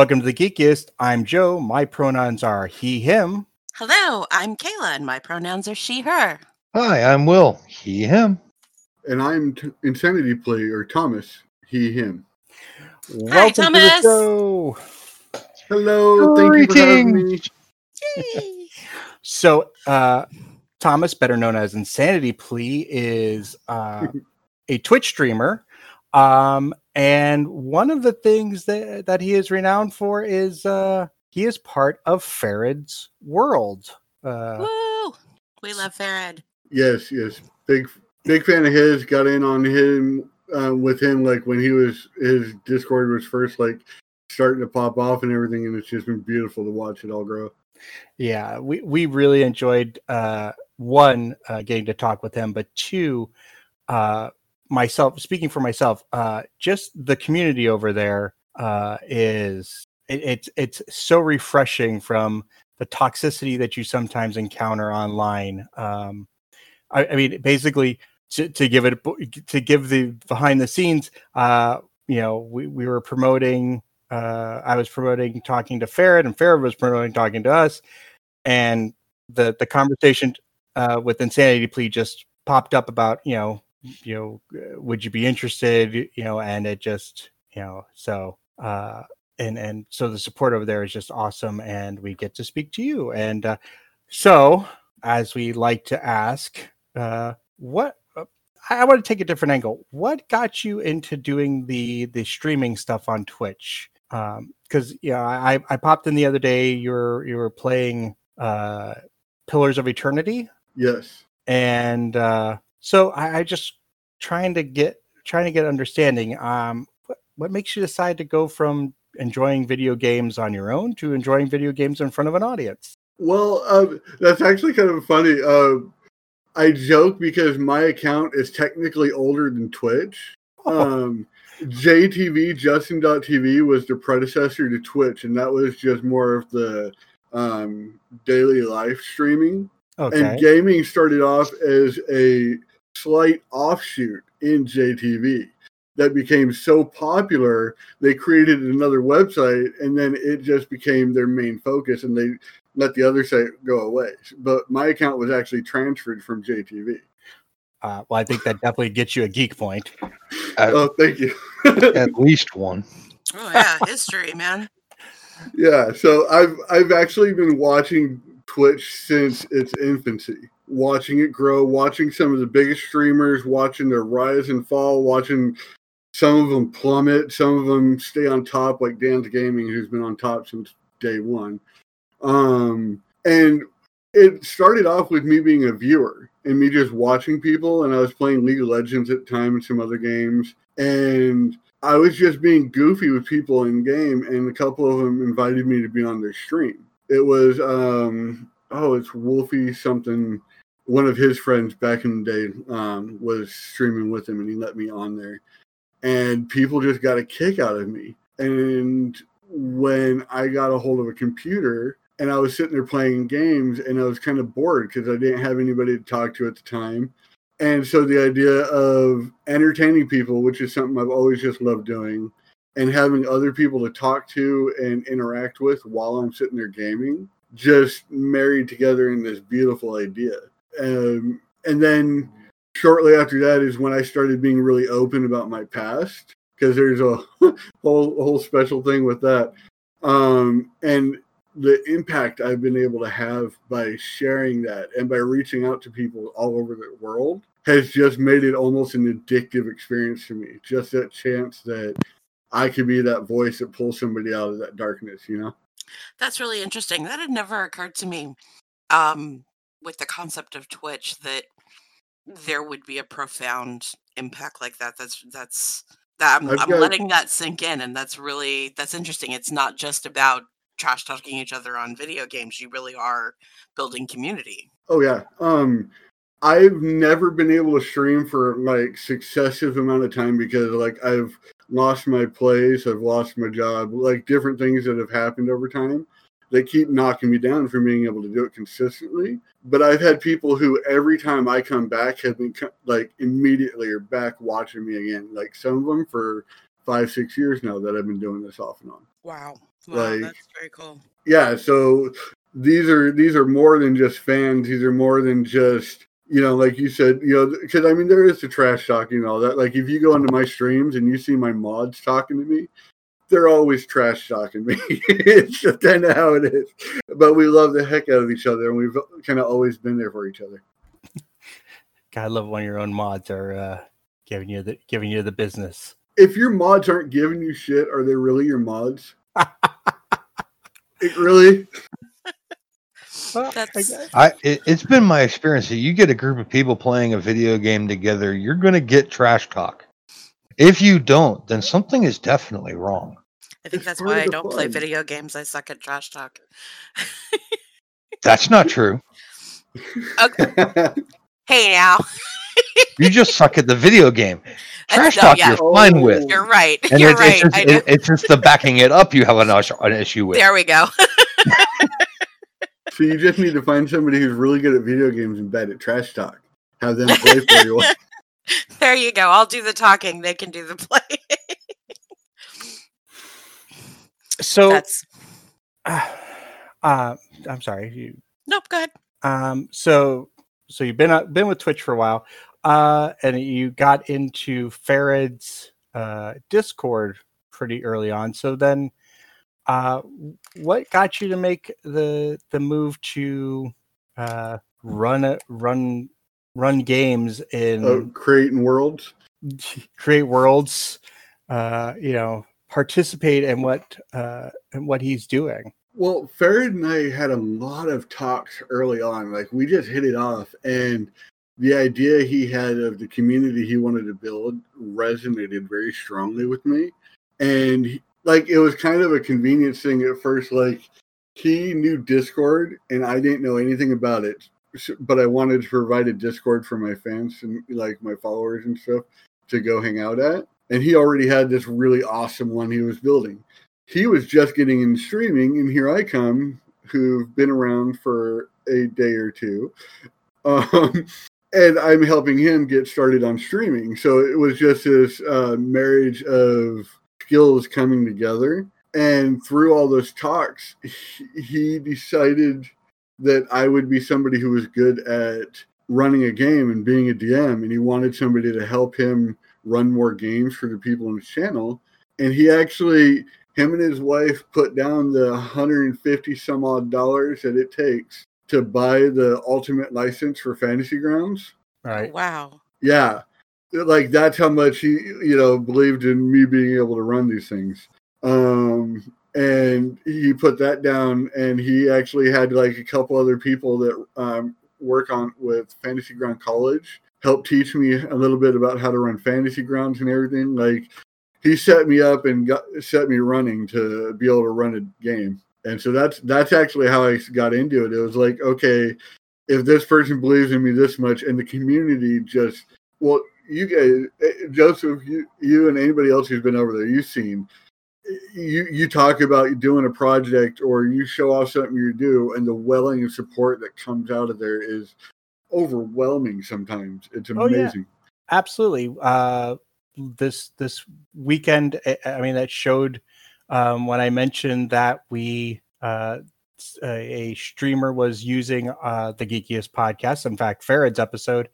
Welcome to the Geekiest. I'm Joe. My pronouns are he, him. Hello, I'm Kaila, and my pronouns are she, her. Hi, I'm Will. He, him. And I'm t- Insanity Play or Thomas. He, him. Welcome Thomas. to the show. Hello. Thank you for having me. Yay! So, uh, Thomas, better known as Insanity Plee, is uh, a Twitch streamer. Um, and one of the things that, that he is renowned for is uh, he is part of Pherrid's world. Uh, Woo! We love Pherrid. Yes, yes. Big, big fan of his. Got in on him uh, with him like when he was his Discord was first like starting to pop off and everything, and it's just been beautiful to watch it all grow. yeah, we, we really enjoyed uh, one, uh, getting to talk with him, but two, uh, myself speaking for myself uh just the community over there uh is it, it's it's so refreshing from the toxicity that you sometimes encounter online. Um i, I mean basically to, to give it to give the behind the scenes uh you know we, we were promoting uh i was promoting talking to Pherrid and Pherrid was promoting talking to us. And the the conversation uh with Insanity Plee just popped up about you know you know would you be interested you know and it just you know so uh and and so the support over there is just awesome and we get to speak to you and uh, so as we like to ask uh what uh, I want to take a different angle. What got you into doing the the streaming stuff on Twitch? Um, because yeah, I I popped in the other day. You were you were playing uh Pillars of Eternity, Yes. and uh, so I, I just trying to get trying to get understanding. Um, what what makes you decide to go from enjoying video games on your own to enjoying video games in front of an audience? Well, um, that's actually kind of funny. Uh, I joke because my account is technically older than Twitch. Um, JTV Justin.tv was the predecessor to Twitch, and that was just more of the um, daily live streaming. okay, And gaming started off as a slight offshoot in JTV that became so popular, they created another website and then it just became their main focus and they let the other site go away. But my account was actually transferred from JTV. uh, well, I think that definitely gets you a geek point. At, Oh, thank you. at least one. Oh yeah, history, man. yeah, so I've I've actually been watching Twitch since its infancy, watching it grow, watching some of the biggest streamers, watching their rise and fall, watching some of them plummet, some of them stay on top, like DansGaming, who's been on top since day one. Um, and it started off with me being a viewer and me just watching people, and I was playing League of Legends at the time and some other games, and I was just being goofy with people in game, and a couple of them invited me to be on their stream. It was um oh, it's Wolfie something. One of his friends back in the day um, was streaming with him, and he let me on there. And people just got a kick out of me. And when I got a hold of a computer, and I was sitting there playing games, and I was kind of bored because I didn't have anybody to talk to at the time. And so the idea of entertaining people, which is something I've always just loved doing, and having other people to talk to and interact with while I'm sitting there gaming, just married together in this beautiful idea. Um, and then shortly after that is when I started being really open about my past because there's a whole whole special thing with that. Um, and the impact I've been able to have by sharing that and by reaching out to people all over the world has just made it almost an addictive experience to me. Just that chance that I could be that voice that pulls somebody out of that darkness, you know? That's really interesting. That had never occurred to me. Um, with the concept of Twitch that there would be a profound impact like that. That's that's that I'm, I'm letting that sink in, and that's really that's interesting. It's not just about trash talking each other on video games. You really are building community. Oh yeah. Um I've never been able to stream for like successive amount of time because like I've lost my place, I've lost my job, like different things that have happened over time that keep knocking me down from being able to do it consistently. But I've had people who every time I come back have been like immediately are back watching me again. Like some of them for five, six years now that I've been doing this off and on. Wow, Like- that's very cool. yeah so these are these are more than just fans these are more than just you know like you said you know because i mean there is the trash talking and all that like if you go into my streams and you see my mods talking to me they're always trash talking me. It's just kind of how it is. But we love the heck out of each other and we've kind of always been there for each other. God, I love when your own mods are uh, giving you the giving you the business. if your mods aren't giving you shit are they really your mods? It really? Well, I That's- guess- I it, it's been my experience that you get a group of people playing a video game together, you're going to get trash talk. If you don't, then something is definitely wrong. I think that's why I don't play video games. I suck at trash talk. That's not true. Okay. Hey now, You just suck at the video game. Uh, trash no, talk yeah. you're fine with. Oh. you're right. And you're it- right. it's, just, it- it's just the backing it up you have an, an issue with. there we go. so you just need to find somebody who's really good at video games and bad at trash talk have them play for you there you go. I'll do the talking. They can do the play. So, That's uh, I'm sorry. You, nope. Go ahead. um, so, so you've been uh, been with Twitch for a while, uh, and you got into Pherrid's uh, Discord pretty early on. So then, uh, what got you to make the the move to uh, run a, run run games in uh, creating worlds create worlds? Uh, you know, participate in what uh, in what he's doing. Well, Pherrid and I had a lot of talks early on. Like we just hit it off, and the idea he had of the community he wanted to build resonated very strongly with me. And like it was kind of a convenience thing at first. Like he knew Discord, and I didn't know anything about it, but I wanted to provide a Discord for my fans and like my followers and stuff to go hang out at. And he already had this really awesome one he was building he was just getting in streaming, and here I come, who've been around for a day or two, um, and I'm helping him get started on streaming. So it was just this uh, marriage of skills coming together, and through all those talks, he, he decided that I would be somebody who was good at running a game and being a DM, and he wanted somebody to help him run more games for the people in his channel. And he actually him and his wife put down the 150 some odd dollars that it takes to buy the ultimate license for fantasy grounds Right. Wow. yeah like that's how much he you know believed in me being able to run these things um and he put that down and he actually had like a couple other people that um, work on with fantasy ground college help teach me a little bit about how to run fantasy grounds and everything. Like he set me up and got set me running to be able to run a game. And so that's that's actually how i got into it. It was like okay if this person believes in me this much and the community just well you guys eh, joseph you you and anybody else who's been over there you've seen you you talk about doing a project or you show off something you do and the welling of support that comes out of there is overwhelming sometimes. It's Oh, yeah. amazing. Absolutely. Uh this this weekend i mean that showed um when i mentioned that we uh s- a, streamer was using uh the geekiest podcast in fact Pherrid's episode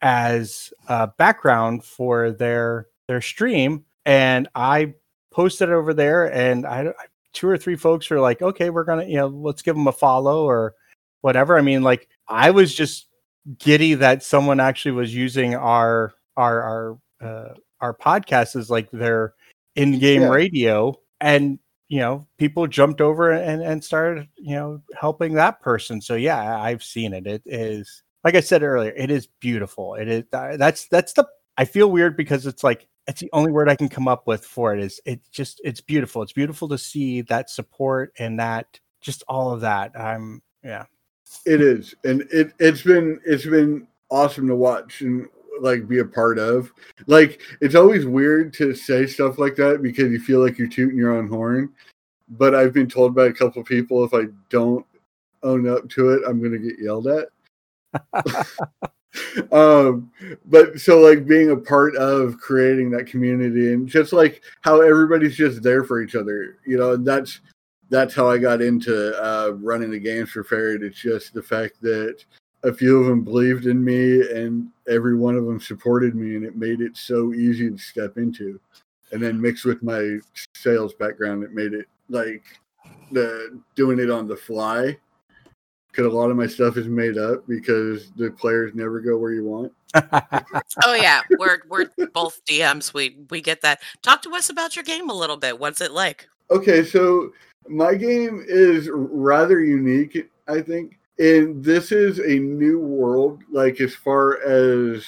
as uh background for their their stream. And i posted it over there and i two or three folks were like okay we're gonna you know let's give them a follow or whatever. I mean like i was just giddy that someone actually was using our our our uh, our podcast as like their in-game Yeah. radio and you know people jumped over and and started you know helping that person. So yeah i've seen it. It is like i said earlier it is beautiful. It is that's that's the i feel weird because it's like it's the only word i can come up with for it is it's just it's beautiful it's beautiful to see that support and that just all of that i'm yeah it is and it it's been it's been awesome to watch and like be a part of. Like it's always weird to say stuff like that because you feel like you're tooting your own horn. But I've been told by a couple people if I don't own up to it, I'm gonna get yelled at. um but so like being a part of creating that community and just like how everybody's just there for each other you know that's that's how i got into uh running the games for Pherrid. it's just the fact that a few of them believed in me and every one of them supported me and it made it so easy to step into and then mixed with my sales background it made it like the doing it on the fly because a lot of my stuff is made up because the players never go where you want. Oh yeah. We're we're both dms we we get that. Talk to us about your game a little bit. What's it like? Okay so my game is rather unique i think. And this is a new world like as far as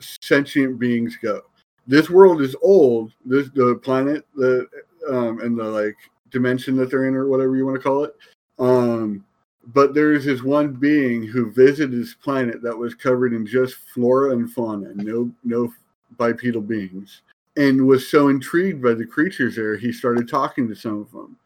sentient beings go. This world is old. This the planet the um and the like dimension that they're in or whatever you want to call it. Um but there's this one being who visited this planet that was covered in just flora and fauna no no bipedal beings and was so intrigued by the creatures there he started talking to some of them.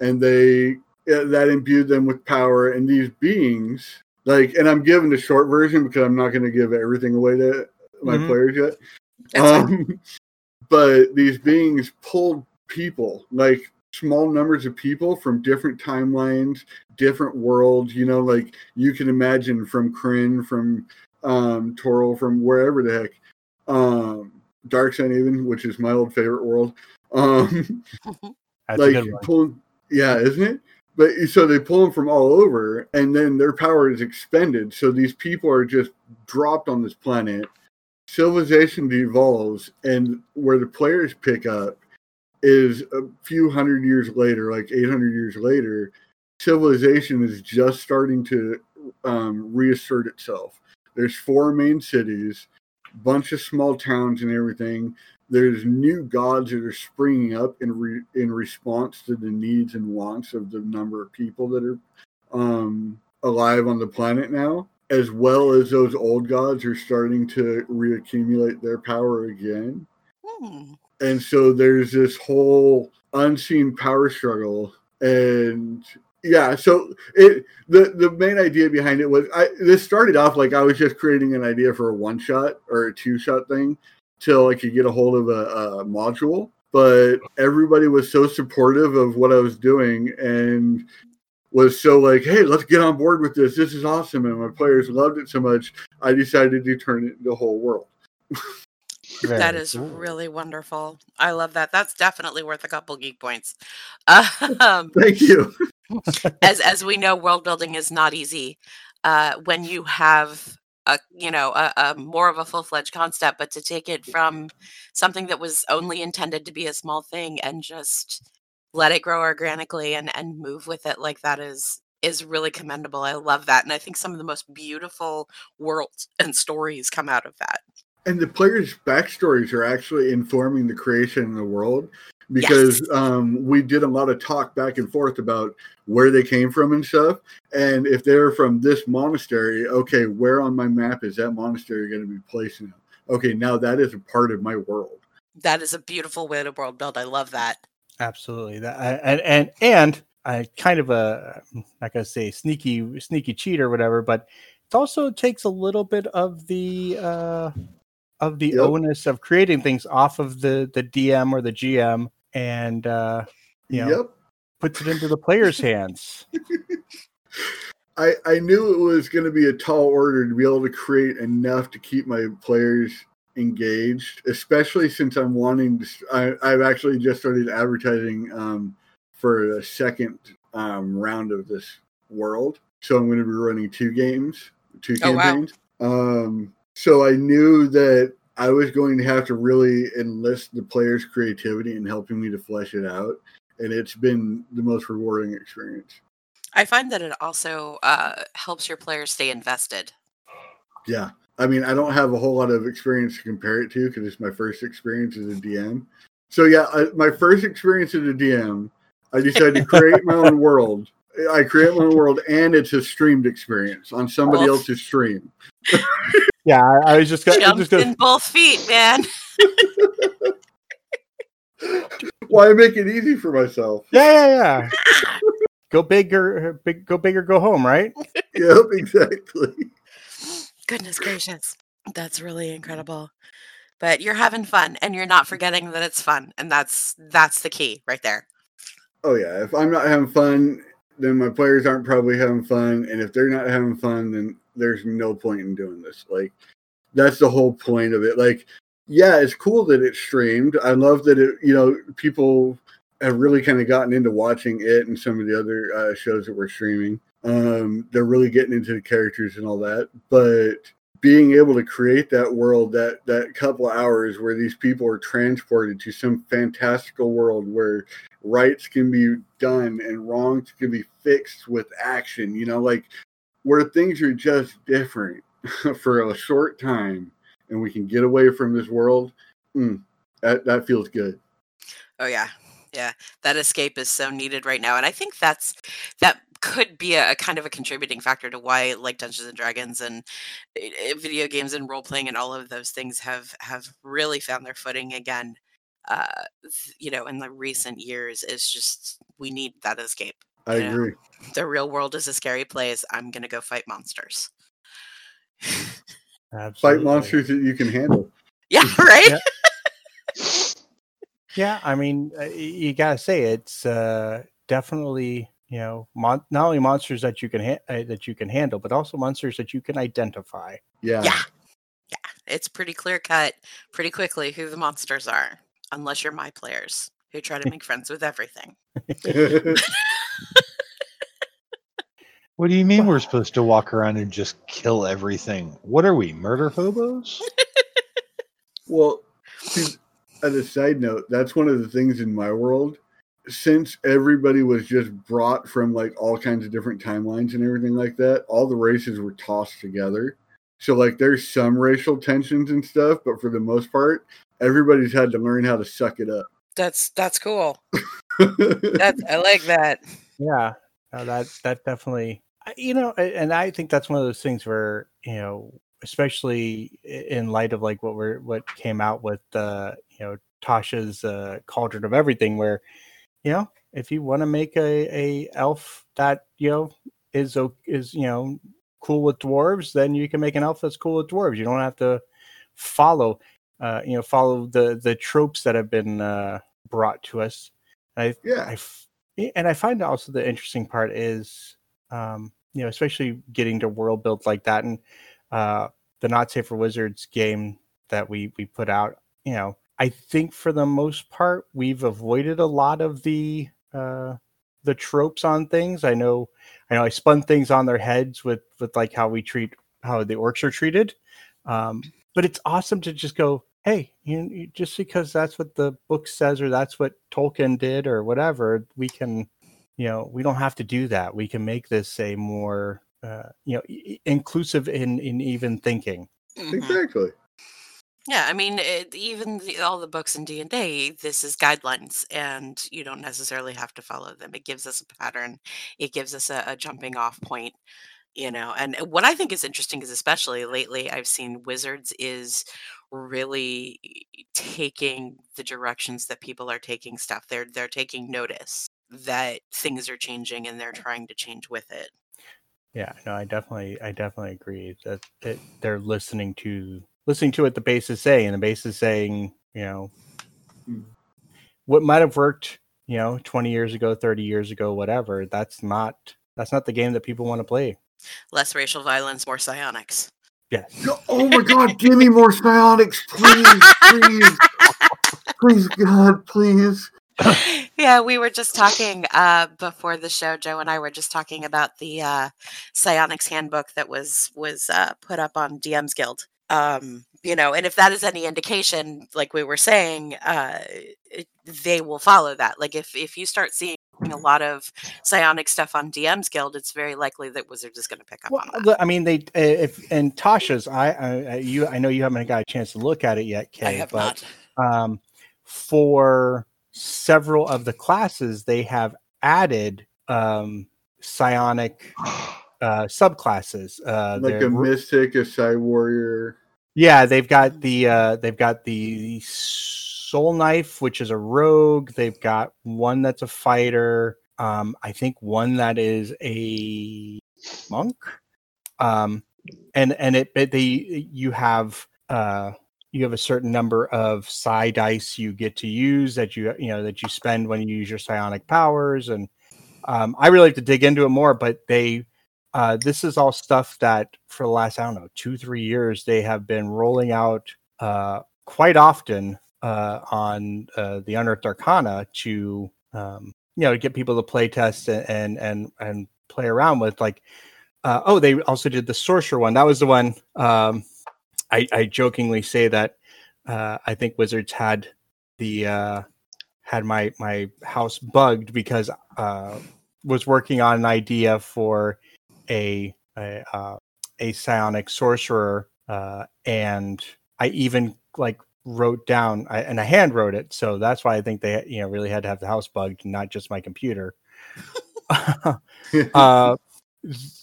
And they that imbued them with power and these beings like and i'm giving the short version because i'm not going to give everything away to my mm-hmm. players yet. Um, but these beings pulled people like small numbers of people from different timelines different worlds you know like you can imagine from Krynn, from um Toril, from wherever the heck um Dark Sun even which is my old favorite world um like pull, yeah isn't it? But so they pull them from all over and then their power is expended. So these people are just dropped on this planet. Civilization devolves and where the players pick up is a few hundred years later like 800 years later civilization is just starting to um, reassert itself there's four main cities bunch of small towns and everything there's new gods that are springing up in re, in response to the needs and wants of the number of people that are um, alive on the planet now, as well as those old gods are starting to reaccumulate their power again. Hmm. And so there's this whole unseen power struggle and yeah so it the the main idea behind it was i this started off like i was just creating an idea for a one shot or a two shot thing till I could get a hold of a, a module. But everybody was so supportive of what I was doing and was so like, hey, let's get on board with this. This is awesome. And my players loved it so much, I decided to turn it into a whole world. that is cool. really wonderful. I love that. That's definitely worth a couple geek points. Um, Thank you. as as we know, world building is not easy. Uh, when you have a you know a, a more of a full-fledged concept but to take it from something that was only intended to be a small thing and just let it grow organically and and move with it like that is is really commendable i love that and i think some of the most beautiful worlds and stories come out of that and the players backstories are actually informing the creation of the world because yes. um, we did a lot of talk back and forth about where they came from and stuff. And if they're from this monastery, okay, where on my map is that monastery going to be placed now? Okay, now that is a part of my world. That is a beautiful way to world build. I love that. Absolutely. That and and and I kind of a not gonna say sneaky sneaky cheat or whatever, but it also takes a little bit of the uh of the yep. onus of creating things off of the the DM or the GM and uh, you know yep. puts it into the player's hands. I I knew it was going to be a tall order to be able to create enough to keep my players engaged, especially since I'm wanting to. I, have actually just started advertising um, for a second um, round of this world, so I'm going to be running two games, two campaigns. Oh, wow. um, so I knew that I was going to have to really enlist the player's creativity in helping me to flesh it out. and it's been the most rewarding experience. I find that it also uh, helps your players stay invested. Yeah. I mean, I don't have a whole lot of experience to compare it to because it's my first experience as a DM. So, yeah, I, my first experience as a DM, I decided to create my own world. I create my own world, and it's a streamed experience on somebody Oh. else's stream. Yeah, I, I was just gonna, Jumped just gonna in both feet, man. Why make it easy for myself? yeah, yeah, yeah. go bigger, big, go big or go home, right? Yep, exactly. Goodness gracious. That's really incredible. But you're having fun and you're not forgetting that it's fun. And that's that's the key right there. Oh yeah, if I'm not having fun, then my players aren't probably having fun, and if they're not having fun, then there's no point in doing this. Like that's the whole point of it. Like yeah, it's cool that it's streamed. I love that it, you know, people have really kind of gotten into watching it and some of the other uh, shows that we're streaming. Um, they're really getting into the characters and all that, but being able to create that world that that couple hours where these people are transported to some fantastical world where rights can be done and wrongs can be fixed with action you know like where things are just different for a short time and we can get away from this world mm, that, that feels good Oh yeah. Yeah. That escape is so needed right now. And I think that's that could be a, a kind of a contributing factor to why like Dungeons and Dragons and eh, eh, video games and role playing and all of those things have have really found their footing again. Uh you know, in the recent years is just we need that escape. i Yeah. agree The real world is a scary place. I'm gonna go fight monsters. Absolutely. fight monsters that you can handle yeah, right? Yeah. Yeah, I mean, uh, you gotta say it's uh, definitely you know mon- not only monsters that you can ha- uh, that you can handle, but also monsters that you can identify. yeah, Yeah. Yeah. It's pretty clear cut pretty quickly who the monsters are. Unless you're my players who try to make friends with everything. What do you mean we're supposed to walk around and just kill everything? What are we, murder hobos? Well, see, as a side note, that's one of the things in my world. Since everybody was just brought from like all kinds of different timelines and everything like that, all the races were tossed together. So like there's some racial tensions and stuff, but for the most part, everybody's had to learn how to suck it up. That's that's cool. That's I like that. Yeah, no, that that definitely, you know, and I think that's one of those things where you know, especially in light of like what we're what came out with, uh, you know, Tasha's uh, Cauldron of Everything, where you know, if you want to make a a elf that you know is o- is you know cool with dwarves, then you can make an elf that's cool with dwarves. You don't have to follow, uh, you know, follow the the tropes that have been uh, brought to us. I yeah. I f- and I find also the interesting part is, um, you know, especially getting to world build like that, and uh, the Not Safe for Wizards game that we we put out. You know, I think for the most part we've avoided a lot of the uh, the tropes on things. I know, I know, I spun things on their heads with with like how we treat how the orcs are treated, um, but it's awesome to just go hey, you, you just because that's what the book says or that's what Tolkien did or whatever, we can, you know, we don't have to do that. We can make this a more, uh, you know, i- inclusive in in even thinking. Mhm. Exactly. Yeah, I mean, it, even the, all the books in D and D, this is guidelines, and you don't necessarily have to follow them. It gives us a pattern. It gives us a, a jumping off point, you know. And what I think is interesting is, especially lately, I've seen Wizards is really taking the directions that people are taking stuff. They're they're taking notice that things are changing, and they're trying to change with it. Yeah, no, I definitely, I definitely agree that it, they're listening to listening to what the base is saying, and the base is saying, you know, Mm. what might have worked, you know, twenty years ago, thirty years ago, whatever. That's not that's not the game that people want to play. Less racial violence, more psionics. Yes. Oh my God! Give me more psionics, please, please, please, God, please. yeah, we were just talking uh, before the show. Joe and I were just talking about the uh, Psionics handbook that was was uh, put up on DM's Guild. Um, you know, and if that is any indication, like we were saying, uh, it, they will follow that. Like if if you start seeing a lot of psionic stuff on DM's Guild, it's very likely that Wizards is going to pick up Well, on that. I mean, they if and Tasha's. I, I you I know you haven't got a chance to look at it yet, Kay. I have but, not. Um, for several of the classes, they have added um, psionic uh, subclasses. Uh, like a mystic, a psi warrior. yeah, they've got the uh, they've got the soul knife, which is a rogue. They've got one that's a fighter. Um, I think one that is a monk. Um, and and it, it they you have uh you have a certain number of psi dice you get to use that you you know that you spend when you use your psionic powers and um, I really like to dig into it more, but they uh, this is all stuff that for the last I don't know two three years they have been rolling out uh, quite often uh, on uh, the Unearthed Arcana to um, you know get people to play test and and and, and play around with like uh, oh they also did the sorcerer one. That was the one um, I, I jokingly say that uh, I think Wizards had the uh, had my my house bugged because uh, was working on an idea for a a, uh, a psionic sorcerer, uh, and I even like wrote down I, and I hand wrote it, so that's why I think they you know really had to have the house bugged, not just my computer. uh,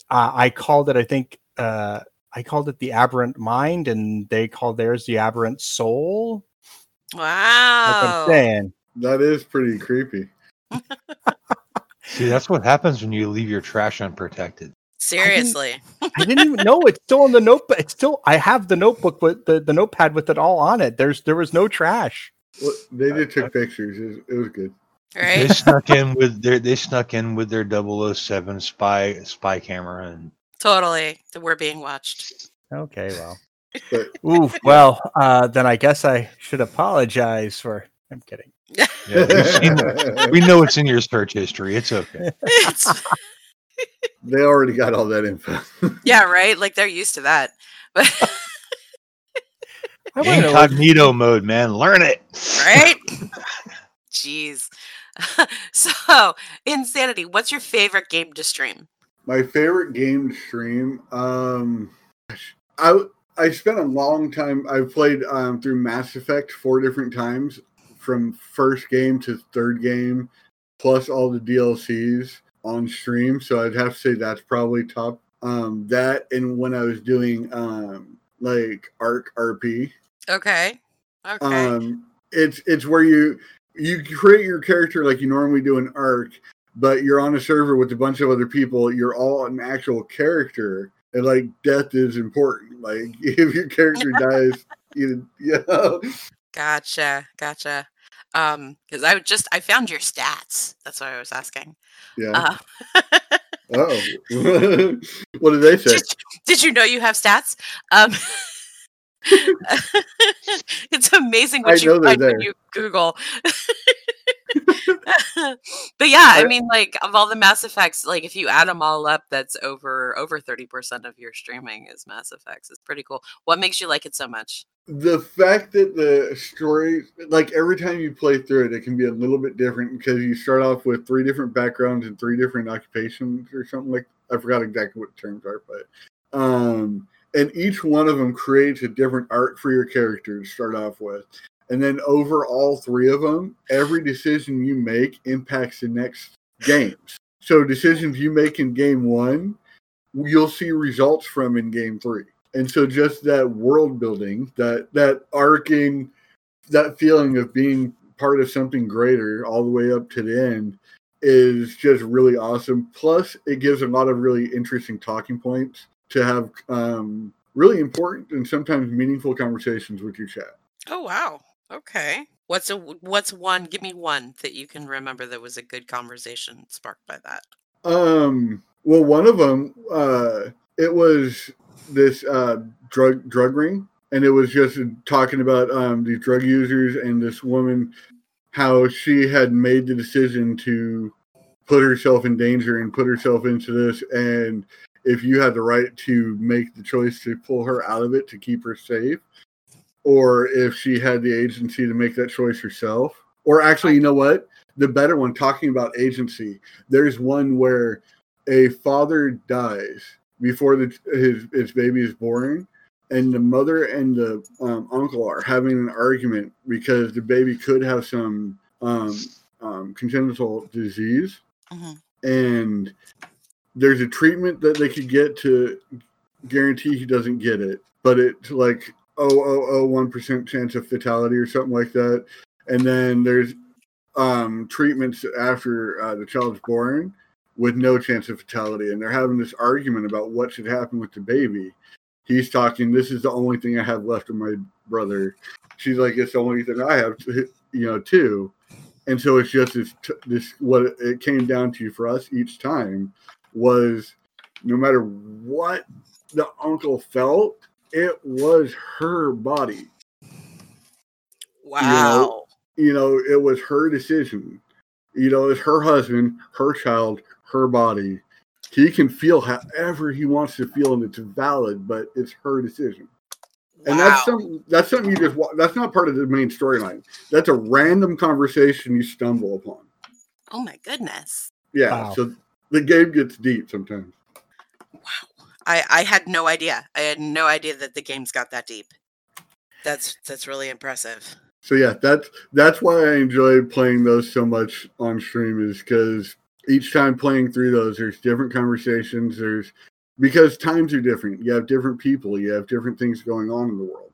I called it, I think. Uh, I called it the aberrant mind, and they called theirs the aberrant soul. Wow. I'm saying. that is pretty creepy. See, that's what happens when you leave your trash unprotected. Seriously. I didn't even know it's still in the notebook. It's still I have the notebook with the, the notepad with it all on it. There's there was no trash. Well, they did took pictures. It was, it was good. They Right? snuck in with their they snuck in with their 007 spy spy camera and totally. We're being watched. Okay, well. But Ooh, well, uh, then I guess I should apologize for. I'm kidding. yeah, we've we know it's in your search history. It's okay. It's- they already got all that info. yeah, right? Like they're used to that. But I wanna Incognito mode, man. Learn it. right? Jeez. so, Insanity, what's your favorite game to stream? My favorite game to stream. Um, I I spent a long time. I've played um, through Mass Effect four different times, from first game to third game, plus all the DLCs on stream. So I'd have to say that's probably top. Um, that and when I was doing um, like ARK RP, Okay. Okay. um, it's it's where you you create your character like you normally do in ARK, but you're on a server with a bunch of other people. You're all an actual character, and like death is important. Like if your character dies, you yeah. gotcha. Gotcha. Um, because I just I found your stats. That's what I was asking. Yeah. Uh, oh. what did they say? did, did you know you have stats? Um, it's amazing what I you find when you Google. but yeah, I I- mean, like of all the Mass Effects, like if you add them all up, that's over over thirty percent of your streaming is Mass Effects. It's pretty cool. What makes you like it so much? The fact that the story like every time you play through it it can be a little bit different because you start off with three different backgrounds and three different occupations or something like i forgot exactly what the terms are but um and each one of them creates a different arc for your character to start off with. And then over all three of them every decision you make impacts the next games. So decisions you make in game one you'll see results from in game three and so just that world building that that arcing that feeling of being part of something greater all the way up to the end is just really awesome plus it gives a lot of really interesting talking points to have um, really important and sometimes meaningful conversations with your chat Oh wow. Okay. What's a what's one? Give me one that you can remember that was a good conversation sparked by that. Um. Well, one of them, uh, it was this uh, drug drug ring, and it was just talking about um, these drug users and this woman, how she had made the decision to put herself in danger and put herself into this, and if you had the right to make the choice to pull her out of it to keep her safe, or if she had the agency to make that choice herself. Or actually, you know what? The better one, talking about agency, there's one where a father dies before the, his, his baby is born, and the mother and the um, uncle are having an argument because the baby could have some um, um, congenital disease. Mhm. And there's a treatment that they could get to guarantee he doesn't get it, but it's like oh oh oh one percent chance of fatality or something like that. And then there's um, treatments after uh, the child's born with no chance of fatality, and they're having this argument about what should happen with the baby. He's talking. This is the only thing I have left of my brother. She's like, it's the only thing I have, to, you know, too. And so it's just this, this what it came down to for us each time was no matter what the uncle felt, it was her body. Wow. You know, it was her decision. You know, it's her husband, her child, her body. He can feel however he wants to feel, and it's valid, but it's her decision. And Wow. that's some that's something you just wa- that's not part of the main storyline. That's a random conversation you stumble upon. oh my goodness. Yeah, Wow. so the game gets deep sometimes. Wow. I, I had no idea. I had no idea that the games got that deep. That's that's really impressive. So yeah, that's that's why I enjoy playing those so much on stream is because each time playing through those, there's different conversations. There's because times are different. You have different people. You have different things going on in the world.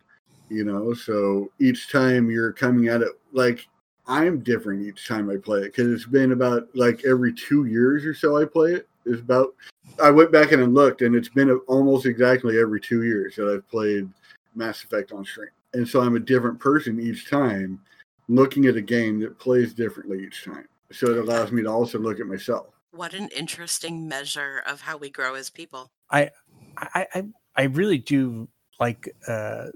You know, so each time you're coming at it like I'm different each time I play it because it's been about like every two years or so I play it. Is about I went back and looked, and it's been almost exactly every two years that I've played Mass Effect on stream. And so I'm a different person each time, looking at a game that plays differently each time. So it allows me to also look at myself. What an interesting measure of how we grow as people. I I I really do like uh,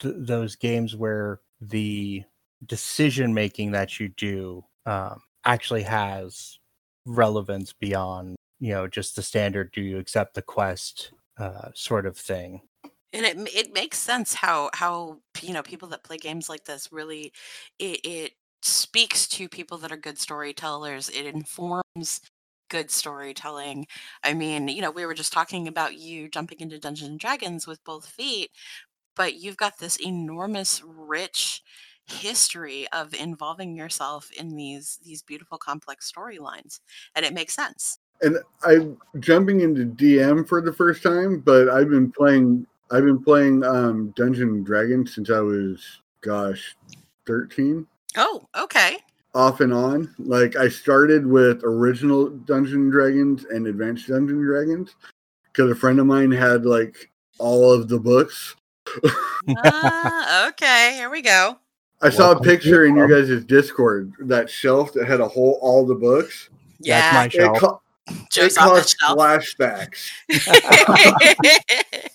th- those games where the decision making that you do um, actually has relevance beyond you know just the standard do you accept the quest uh, sort of thing and it it makes sense how how you know people that play games like this really it, it speaks to people that are good storytellers it informs good storytelling. I mean you know we were just talking about you jumping into dungeons and dragons with both feet but you've got this enormous rich history of involving yourself in these these beautiful complex storylines and it makes sense. And I'm jumping into DM for the first time, but I've been playing I've been playing um Dungeon and Dragons since I was gosh, 13. Oh okay Off and on. Like I started with original Dungeon Dragons and Advanced Dungeon Dragons because a friend of mine had like all of the books. Ah, okay here we go I saw a Welcome to picture in your club. guys' Discord, that shelf that had a whole all the books. yeah my It, shelf co- Joe's it on caused shelf. flashbacks.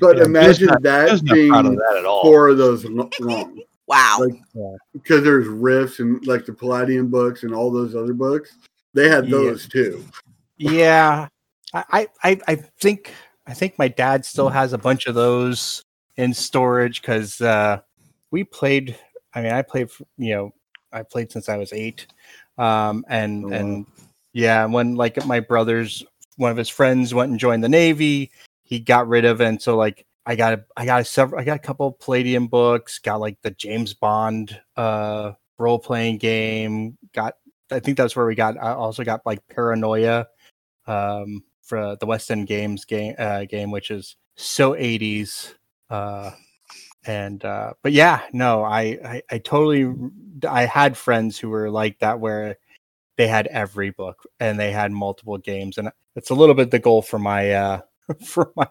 But Yeah, imagine not- that Joe's not proud of being that at all. four of those long. Wow. Like, because there's Rifts and like the Palladium books and all those other books. They had Yeah. those too. yeah I, I i think i think my dad still has a bunch of those in storage because uh we played i mean i played you know i played since i was eight um and Oh, wow. and yeah when like my brother's one of his friends went and joined the navy he got rid of it and so like i got a, i got a several i got a couple of palladium books got like the james bond uh role-playing game got i think that's where we got i also got like paranoia um for the west end games game uh game which is so 80s uh and uh but yeah no I, I i totally i had friends who were like that where they had every book and they had multiple games and it's a little bit the goal for my uh for my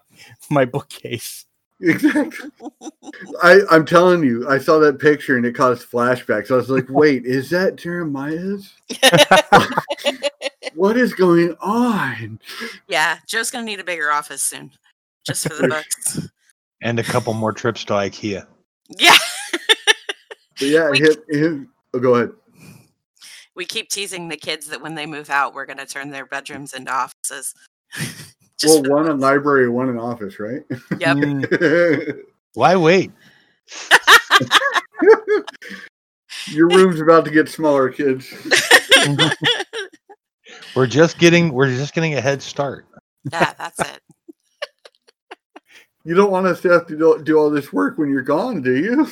my bookcase Exactly. I, I'm telling you, I saw that picture and it caused flashbacks. I was like, wait, is that Jeremiah's? What is going on? yeah, Joe's gonna need a bigger office soon, just for the books. and a couple more trips to IKEA. Yeah, But yeah, We- hit, hit, oh, go ahead. we keep teasing the kids that when they move out, we're gonna turn their bedrooms into offices. Just Well, one in library, one in office, right? Yep. Mm, Why wait? Your room's about to get smaller, kids. We're just getting we're just getting a head start. yeah, that's it. You don't want us to have to do, do all this work when you're gone, do you?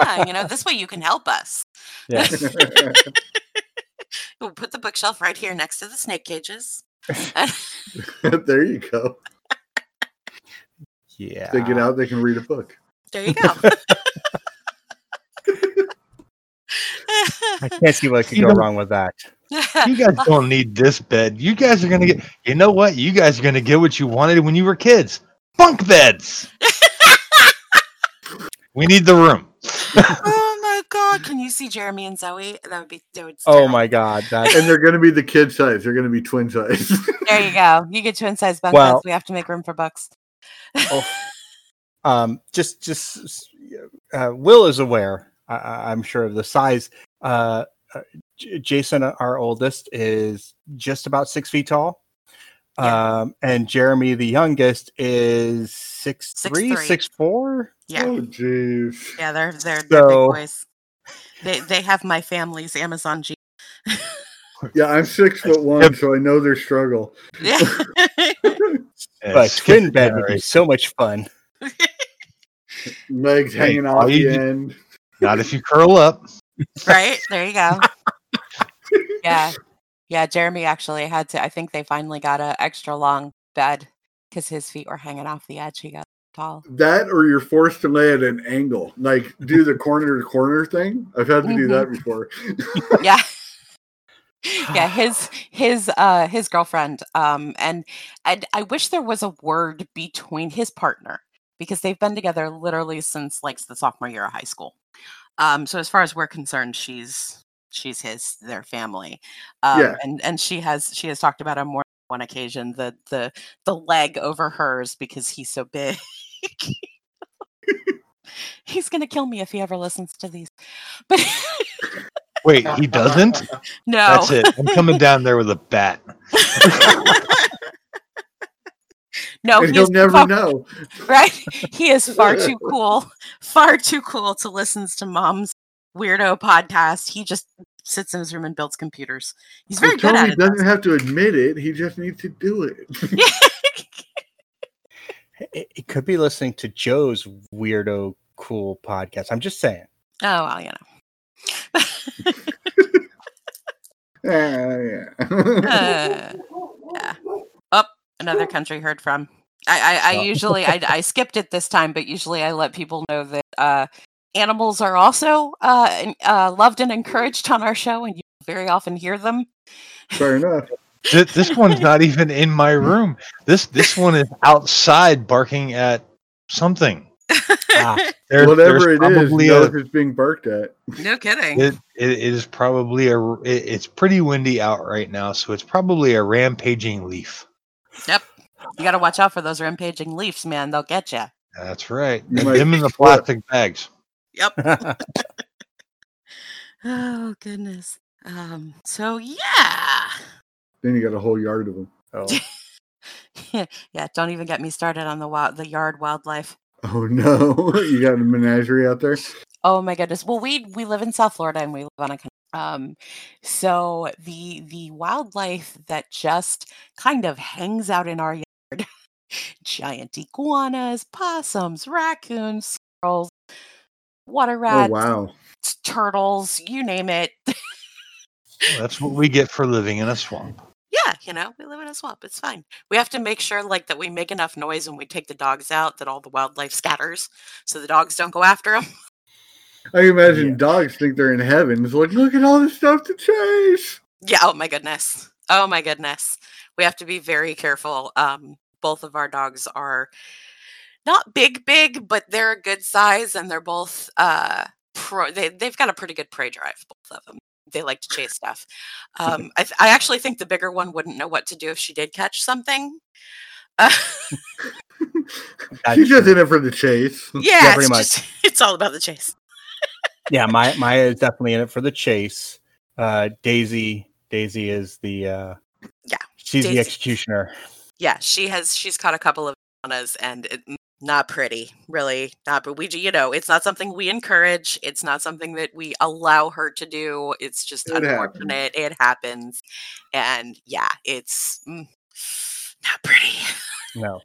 Yeah, you know, this way you can help us. Yeah. We'll put the bookshelf right here next to the snake cages. there you go. Yeah. They get out, they can read a book. There you go. I can't see what could You go wrong with that. You guys don't need this bed. You guys are gonna get you know what? You guys are gonna get what you wanted when you were kids. Bunk beds. we need the room. My god! Can you see Jeremy and Zoe? That would be. That would Oh my god. That And they're going to be the kid size. They're going to be twin size. There you go. You get twin size bunk Well- beds. We have to make room for books. oh, um just just uh, Will is aware. I- I, I'm sure of the size. Uh, uh, J- Jason, our oldest, is just about six feet tall. Yeah. Um, and Jeremy, the youngest, is six Six three, three. six four. Yeah, Oh, jeez. yeah, they're they're, they're big boys. They they have my family's Amazon G. Yeah, I'm six foot one, so I know their struggle. Yeah. But twin bed would be so much fun. Legs hanging off the end. Not if you curl up. right there you go yeah yeah jeremy actually had to i think they finally got a extra long bed because his feet were hanging off the edge he got tall That or you're forced to lay at an angle, like do the corner to corner thing. I've had to do that before. yeah yeah his his uh his girlfriend um and and i wish there was a word between his partner because they've been together literally since like the sophomore year of high school um so as far as we're concerned she's she's his their family um Yeah. and and she has she has talked about on more than one occasion the the the leg over hers because he's so big he's gonna kill me if he ever listens to these but Wait, he doesn't? no That's it. I'm coming down there with a bat. no and he he'll never far- know. right? He is far too cool, far too cool to listen to mom's weirdo podcast. He just sits in his room and builds computers. He's very But good at Tony it. doesn't have to admit it. He just needs to do it. Though. It, it could be listening to Joe's weirdo cool podcast. I'm just saying. oh well, you know. Ah, yeah. Uh, yeah. Up another country heard from. I, I, I Oh. usually I, I skipped it this time, but usually I let people know that uh, animals are also uh, uh, loved and encouraged on our show, and you very often hear them. Fair enough. Th- This one's not even in my room. This this one is outside barking at something. Ah. There- Whatever it is, probably know a- it's being barked at. no kidding. It, it is probably a. It, it's pretty windy out right now, so it's probably a rampaging leaf. Yep. You got to watch out for those rampaging leaves, man. They'll get you. That's right. You might Them in the slip. plastic bags. Yep. Oh goodness. Um. So yeah. Then you got a whole yard of them. oh, yeah. Don't even get me started on the wild, the yard wildlife. Oh no, you got a menagerie out there. Oh my goodness. Well, we we live in South Florida and we live on a um. So the the wildlife that just kind of hangs out in our yard, giant iguanas, possums, raccoons, squirrels, water Oh rats, wow. turtles, you name it. That's what we get for living in a swamp. Yeah, you know, we live in a swamp. It's fine. We have to make sure like that we make enough noise when we take the dogs out that all the wildlife scatters so the dogs don't go after them. I imagine Yeah. dogs think they're in heaven. It's like, look at all this stuff to chase. Yeah, oh my goodness. Oh my goodness. We have to be very careful. Um both of our dogs are not big big, but they're a good size and they're both uh pro they they've got a pretty good prey drive both of them. They like to chase stuff. Um I th- I actually think the bigger one wouldn't know what to do if she did catch something. Uh, She's just in it for the chase. yeah, pretty it's much. just it's all about the chase. yeah, my Maya is definitely in it for the chase. Uh, Daisy, Daisy is the uh, Yeah, she's Daisy. the executioner. Yeah, she has she's caught a couple of iguanas and it, not pretty, really. Not, but we, you know, it's not something we encourage. It's not something that we allow her to do. It's just It happens. unfortunate. It happens, and yeah, it's mm, not pretty. No.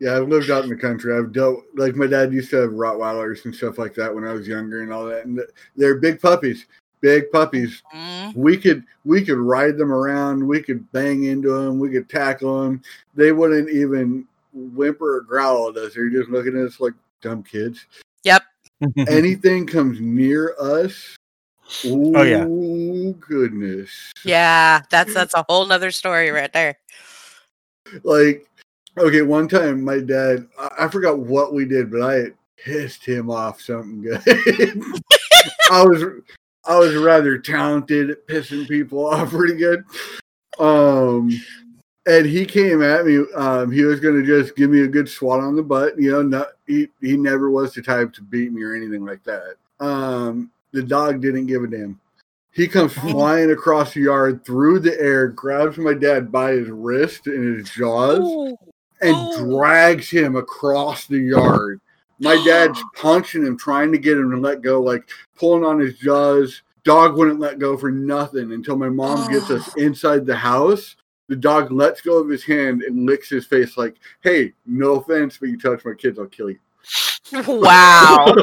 Yeah, I've lived out in the country. I've dealt like my dad used to have Rottweilers and stuff like that when I was younger and all that. And they're big puppies, big puppies. Mm, We could we could ride them around. We could bang into them. We could tackle them. They wouldn't even whimper or growl at us. They're just looking at us like dumb kids. yep. Anything comes near us. Oh, yeah. goodness! Yeah, that's that's a whole nother story right there. like okay one time my dad I, I forgot what we did but i pissed him off something good i was i was rather talented at pissing people off pretty good um and he came at me um he was going to just give me a good swat on the butt you know not he, he never was the type to beat me or anything like that um the dog didn't give a damn he comes flying across the yard through the air, grabs my dad by his wrist and his jaws, Ooh. and Oh. drags him across the yard. My dad's punching him, trying to get him to let go, like pulling on his jaws. Dog wouldn't let go for nothing until my mom gets us inside the house. The dog lets go of his hand and licks his face, like, "Hey, no offense, but you touch my kids, I'll kill you." Wow.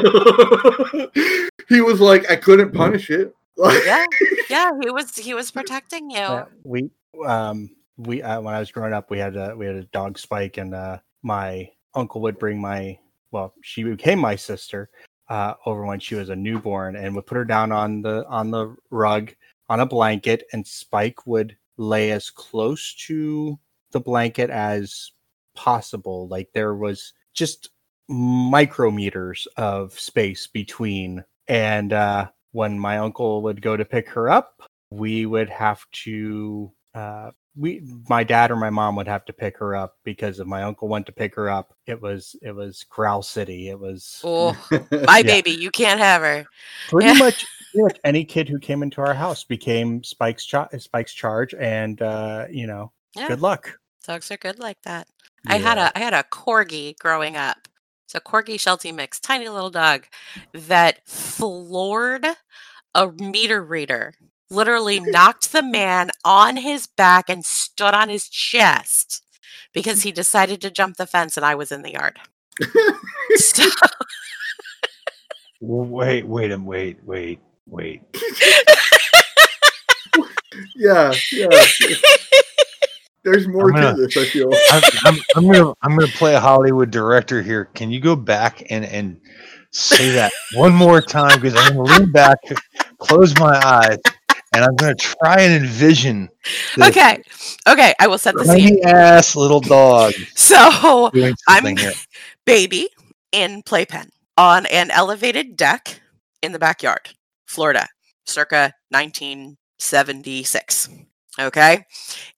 he was like, I couldn't punish it. Yeah, yeah. He was he was protecting you. Yeah, we um we uh, when I was growing up, we had a we had a dog Spike, and uh, my uncle would bring my well, she became my sister uh, over when she was a newborn, and would put her down on the on the rug on a blanket, and Spike would lay as close to the blanket as possible. Like there was just micrometers of space between, and uh, when my uncle would go to pick her up, we would have to uh we my dad or my mom would have to pick her up because if my uncle went to pick her up it was it was growl city it was Oh, my Yeah. baby, you can't have her. pretty Yeah. much pretty much any kid who came into our house became spike's cha- spike's charge and uh you know Yeah, good luck dogs are good like that. I had a I had a corgi growing up. So corgi Sheltie mix, tiny little dog that floored a meter reader. Literally knocked the man on his back and stood on his chest because he decided to jump the fence and I was in the yard. So- Wait, wait, wait, wait, wait. yeah, yeah. There's more gonna- to this, I feel. I'm, I'm, I'm gonna I'm gonna play a Hollywood director here. Can you go back and and say that one more time? Because I'm gonna lean back, close my eyes, and I'm gonna try and envision this okay. Okay, I will set the scene. tiny ass little dog So I'm here. baby in playpen on an elevated deck in the backyard, Florida, circa 1976. Okay,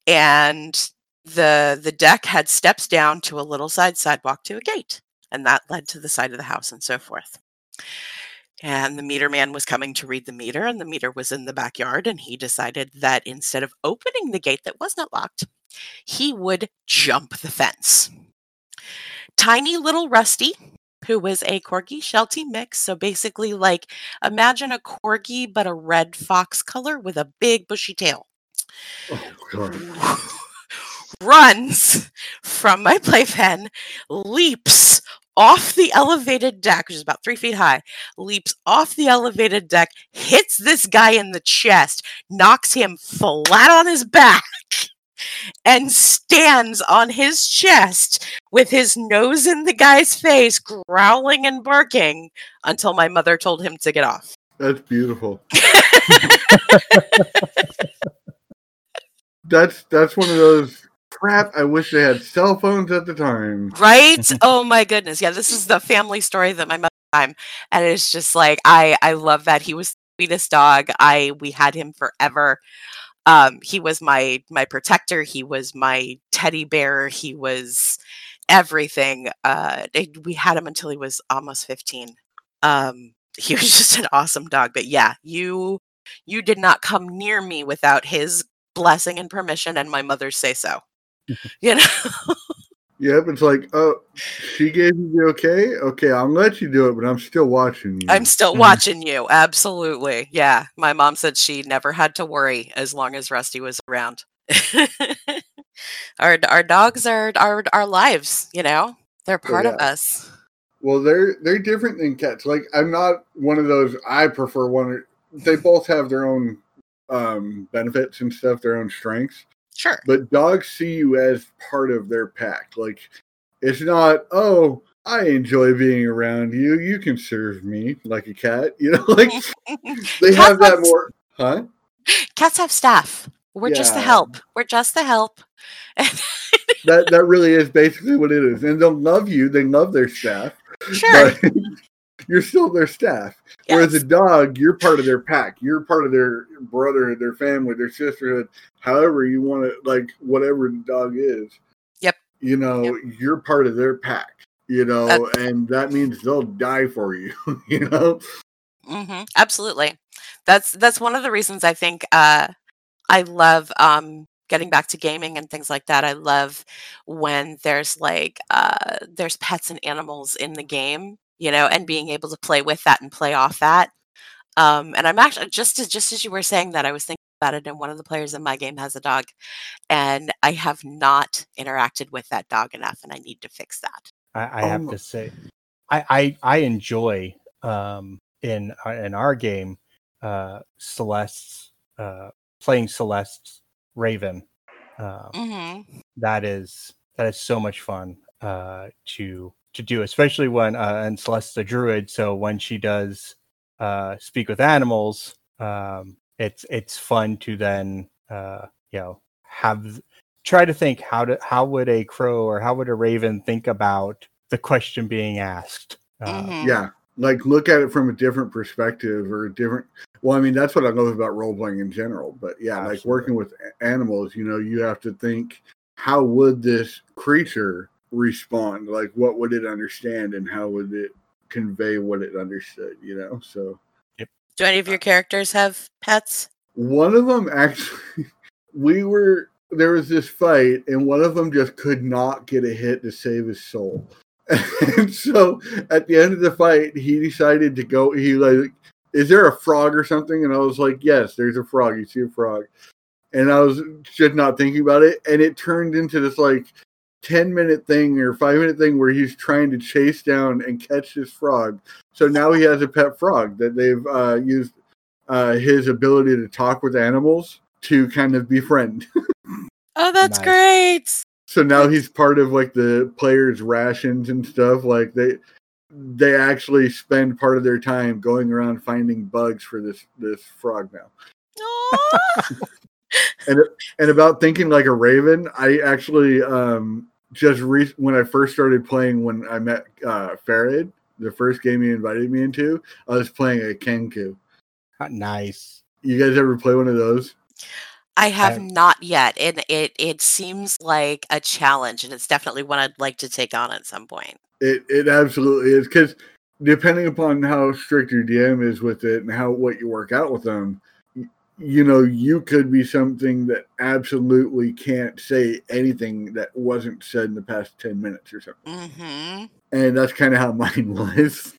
and the the deck had steps down to a little side sidewalk to a gate, and that led to the side of the house and so forth. And the meter man was coming to read the meter, and the meter was in the backyard, and he decided that instead of opening the gate that was not locked, he would jump the fence. Tiny little Rusty, who was a Corgi Sheltie mix, so basically, like imagine a Corgi but a red fox color with a big bushy tail, Oh, runs from my playpen, leaps off the elevated deck, which is about three feet high, leaps off the elevated deck, hits this guy in the chest, knocks him flat on his back, and stands on his chest with his nose in the guy's face, growling and barking until my mother told him to get off. That's beautiful. that's that's one of those crap. I wish they had cell phones at the time. Right? oh my goodness. Yeah, this is the family story that my mother time. And it's just like I I love that. He was the sweetest dog. I we had him forever. Um he was my my protector. He was my teddy bear. He was everything. Uh it- we had him until he was almost 15. Um he was just an awesome dog. But yeah, you you did not come near me without his blessing and permission and my mother's say so. you know? Yep, it's like, oh, she gave you the okay. Okay, I'll let you do it, but I'm still watching you. I'm still Mhm. watching you. Absolutely. Yeah. My mom said she never had to worry as long as Rusty was around. our our dogs are our our lives, you know. They're part of yeah. us. Well, they're they're different than cats. Like I'm not one of those. I prefer one. They both have their own um, benefits and stuff, their own strengths. Sure. But dogs see you as part of their pack. Like it's not. Oh, I enjoy being around you. You can serve me like a cat. You know, like they have that more. Huh? Cats have staff. We're just the help. We're just the help. That that really is basically what it is. And they'll love you. They love their staff. sure. But you're still their staff. Whereas a dog, you're part of their pack. You're part of their brotherhood, their family, their sisterhood. However you want to, like whatever the dog is. Yep. You know, you're part of their pack. You know, and that means they'll die for you. you know. hmm Absolutely. That's that's one of the reasons I think uh, I love um, getting back to gaming and things like that. I love when there's like uh, there's pets and animals in the game, you know, and being able to play with that and play off that. Um, and I'm actually just as just as you were saying that, I was thinking about it, and one of the players in my game has a dog, and I have not interacted with that dog enough, and I need to fix that. I, I Oh, have no. to say, I I, I enjoy um, in uh, in our game uh, Celeste's uh, playing Celeste's Raven. Um, hmm that is that is so much fun uh, to to do, especially when uh, and Celeste's a druid, so when she does uh, speak with animals, um, it's it's fun to then uh, you know have try to think how to how would a crow or how would a raven think about the question being asked. Uh, Mhm. Yeah. Like look at it from a different perspective or a different. Well, I mean that's what I love about role playing in general. But yeah, like working with animals, you know, you have to think how would this creature respond? Like what would it understand and how would it convey what it understood? You know, so Do any of your characters have pets? one of them actually, we were there was this fight and one of them just could not get a hit to save his soul. And so at the end of the fight, he decided to go. He like, is there a frog or something? And I was like, yes, there's a frog. You see a frog. And I was just not thinking about it. And it turned into this like 10 minute thing or five minute thing where he's trying to chase down and catch this frog. So now he has a pet frog that they've uh, used uh, his ability to talk with animals to kind of befriend. Oh, that's Nice. great. so now he's part of like the players' rations and stuff. Like they they actually spend part of their time going around finding bugs for this this frog now. and And about thinking like a raven, I actually um just re- when I first started playing when I met uh Pherrid, the first game he invited me into, I was playing a Kenku. nice. You guys ever play one of those? I have Um, not yet, and it it seems like a challenge, and it's definitely one I'd like to take on at some point. It it absolutely is because depending upon how strict your DM is with it and how what you work out with them, y- you know, you could be something that absolutely can't say anything that wasn't said in the past ten minutes or something. hmm And that's kind of how mine was.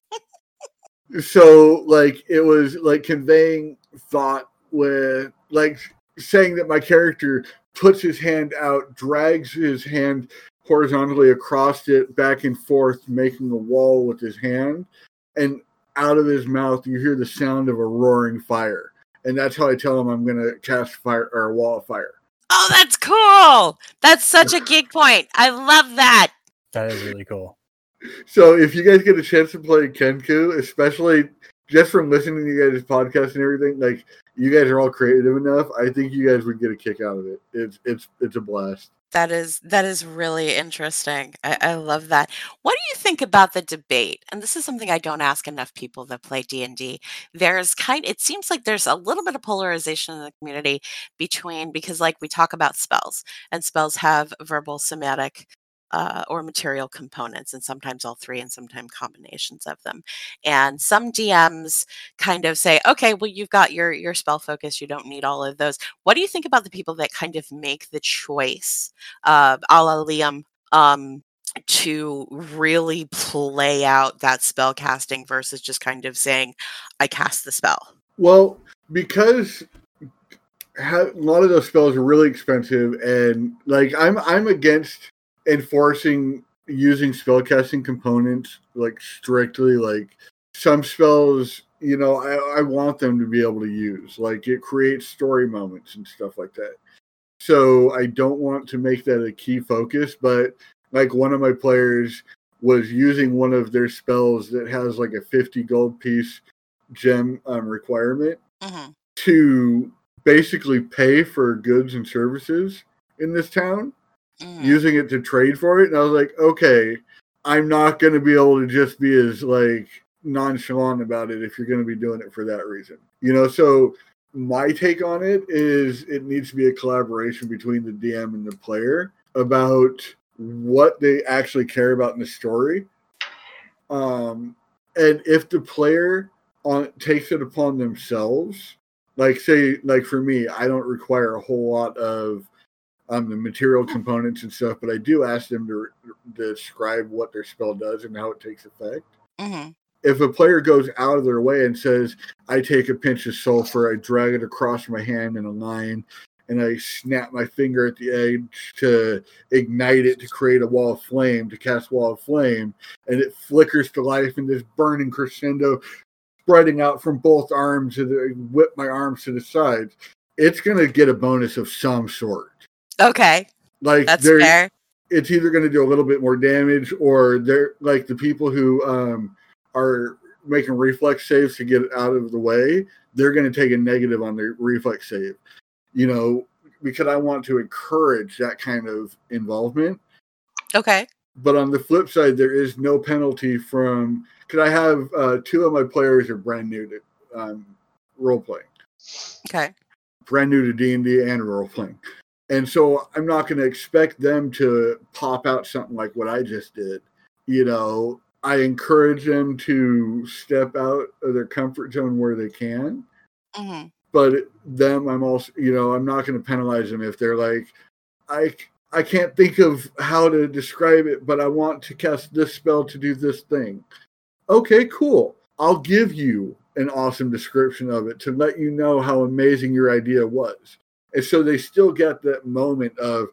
so like it was like conveying thought with like saying that my character puts his hand out, drags his hand horizontally across it, back and forth, making a wall with his hand, and out of his mouth you hear the sound of a roaring fire. And that's how I tell them I'm gonna cast fire or a wall of fire. Oh, that's cool. That's such a geek point. I love that. That is really cool. So if you guys get a chance to play Kenku, especially just from listening to you guys' podcast and everything, like you guys are all creative enough, I think you guys would get a kick out of it. It's it's it's a blast. That is that is really interesting. I, I love that. What do you think about the debate? And this is something I don't ask enough people that play D and D. There's kind. It seems like there's a little bit of polarization in the community between because, like, we talk about spells, and spells have verbal, somatic, uh, or material components, and sometimes all three, and sometimes combinations of them. And some DMs kind of say, "Okay, well, you've got your your spell focus. You don't need all of those." What do you think about the people that kind of make the choice, uh, a la Liam, um, to really play out that spell casting versus just kind of saying, I cast the spell? Well, because a lot of those spells are really expensive, and like I'm I'm against enforcing using spellcasting components like strictly. Like some spells, you know, I, I want them to be able to use. Like it creates story moments and stuff like that. So I don't want to make that a key focus, but like one of my players was using one of their spells that has like a 50 gold piece gem um, requirement Mm-hmm. to basically pay for goods and services in this town Mm-hmm. using it to trade for it and i was like okay i'm not going to be able to just be as like nonchalant about it if you're going to be doing it for that reason you know so my take on it is it needs to be a collaboration between the dm and the player about what they actually care about in the story um and if the player on takes it upon themselves like say like for me i don't require a whole lot of um the material components and stuff but i do ask them to, to describe what their spell does and how it takes effect Mm-hmm. if a player goes out of their way and says i take a pinch of sulfur i drag it across my hand in a line and i snap my finger at the edge to ignite it to create a wall of flame to cast wall of flame and it flickers to life in this burning crescendo spreading out from both arms and I whip my arms to the sides, it's gonna get a bonus of some sort. Okay, Like that's fair. it's either gonna do a little bit more damage or they're like the people who um are making reflex saves to get it out of the way, they're gonna take a negative on their reflex save. You know, because I want to encourage that kind of involvement. Okay. But on the flip side, there is no penalty from because I have uh, two of my players are brand new to um, role playing, Okay. brand new to D and D and role playing, and so I'm not going to expect them to pop out something like what I just did. You know, I encourage them to step out of their comfort zone where they can, Mm-hmm. but them i'm also you know i'm not going to penalize them if they're like i i can't think of how to describe it but i want to cast this spell to do this thing okay cool i'll give you an awesome description of it to let you know how amazing your idea was and so they still get that moment of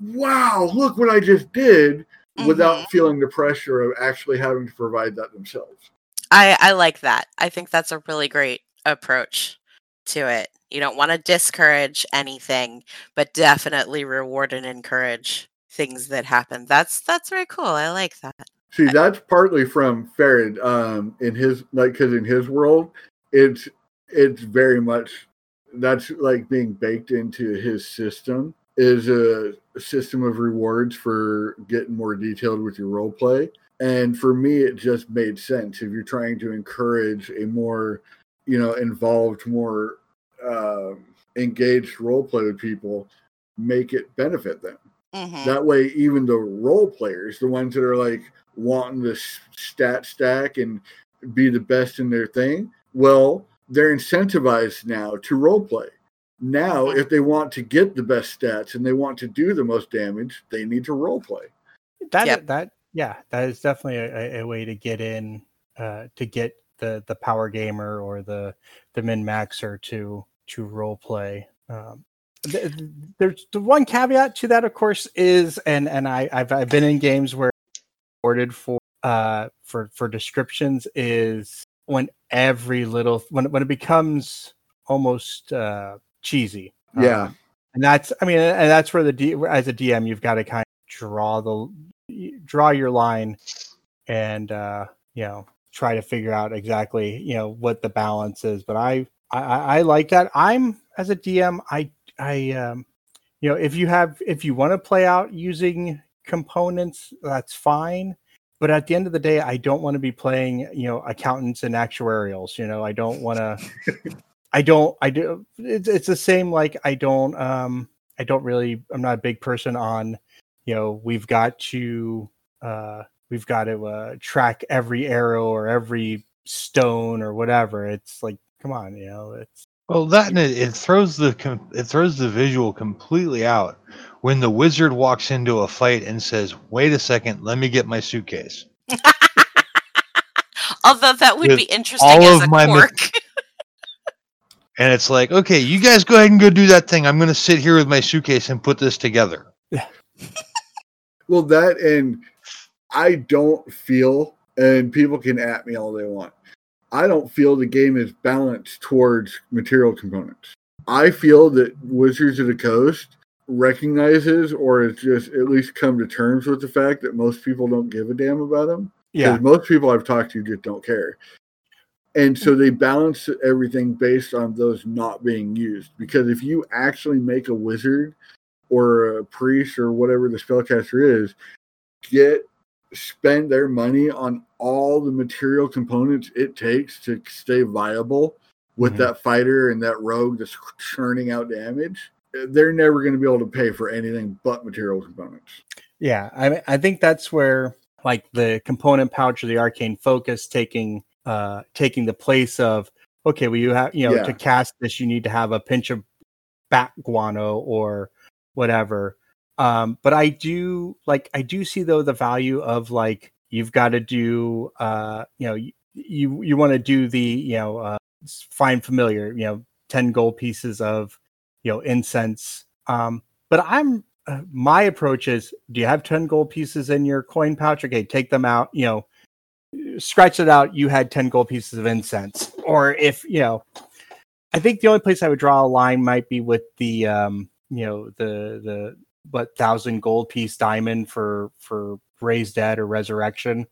wow look what i just did without feeling the pressure of actually having to provide that themselves I I like that. I think that's a really great approach to it. You don't want to discourage anything, but definitely reward and encourage things that happen. That's that's very cool. I like that. See, that's partly from Pherrid Um, in his like, because in his world, it's it's very much that's like being baked into his system is a system of rewards for getting more detailed with your role play. And for me, it just made sense. If you're trying to encourage a more, you know, involved, more um engaged role play with people, make it benefit them. Hmm that way even the role players the ones that are like wanting the stat stack and be the best in their thing well they're incentivized now to role play now if they want to get the best stats and they want to do the most damage they need to role play that Yep. that yeah that is definitely a, a- a way to get in uh to get the the power gamer or the the min maxer to to role play um th- th- there's the one caveat to that of course is and and i i've, I've been in games where ordered for uh for for descriptions is when every little when when it becomes almost uh cheesy. Yeah. Um, and that's i mean and that's where the D, as a dm you've got to kind of draw the draw your line and uh you know try to figure out exactly you know what the balance is. But i i i I like that. I'm as a dm i i um you know if you have if you want to play out using components that's fine but at the end of the day i don't want to be playing you know accountants and actuarials you know i don't want to i don't i do it's, it's the same like i don't um i don't really i'm not a big person on you know we've got to uh we've got to uh track every arrow or every stone or whatever. It's like come on you know it's Well, that it, it throws the it throws the visual completely out when the wizard walks into a fight and says, "Wait a second, let me get my suitcase." Although that would With be interesting all as of a my ma- quirk. And it's like, okay, you guys go ahead and go do that thing. I'm going to sit here with my suitcase and put this together. Well, that and I don't feel, and people can at me all they want. I don't feel the game is balanced towards material components. I feel that Wizards of the Coast recognizes or has just at least come to terms with the fact that most people don't give a damn about them. Yeah. Because most people I've talked to just don't care. And so they balance everything based on those not being used. Because if you actually make a wizard or a priest or whatever the spellcaster is, get spend their money on all the material components it takes to stay viable with Mhm. that fighter and that rogue that's churning out damage, they're never going to be able to pay for anything but material components. Yeah, I I think that's where like the component pouch or the arcane focus taking uh taking the place of okay, well you have you know Yeah. to cast this you need to have a pinch of bat guano or whatever. Um, but I do like I do see though the value of like you've got to do uh you know you you, you want to do the you know uh find familiar you know 10 gold pieces of you know incense. Um but i'm uh, my approach is do you have 10 gold pieces in your coin pouch? Okay take them out you know scratch it out you had 10 gold pieces of incense. Or if you know i think the only place i would draw a line might be with the um you know the the what thousand gold piece diamond for for raise dead or resurrection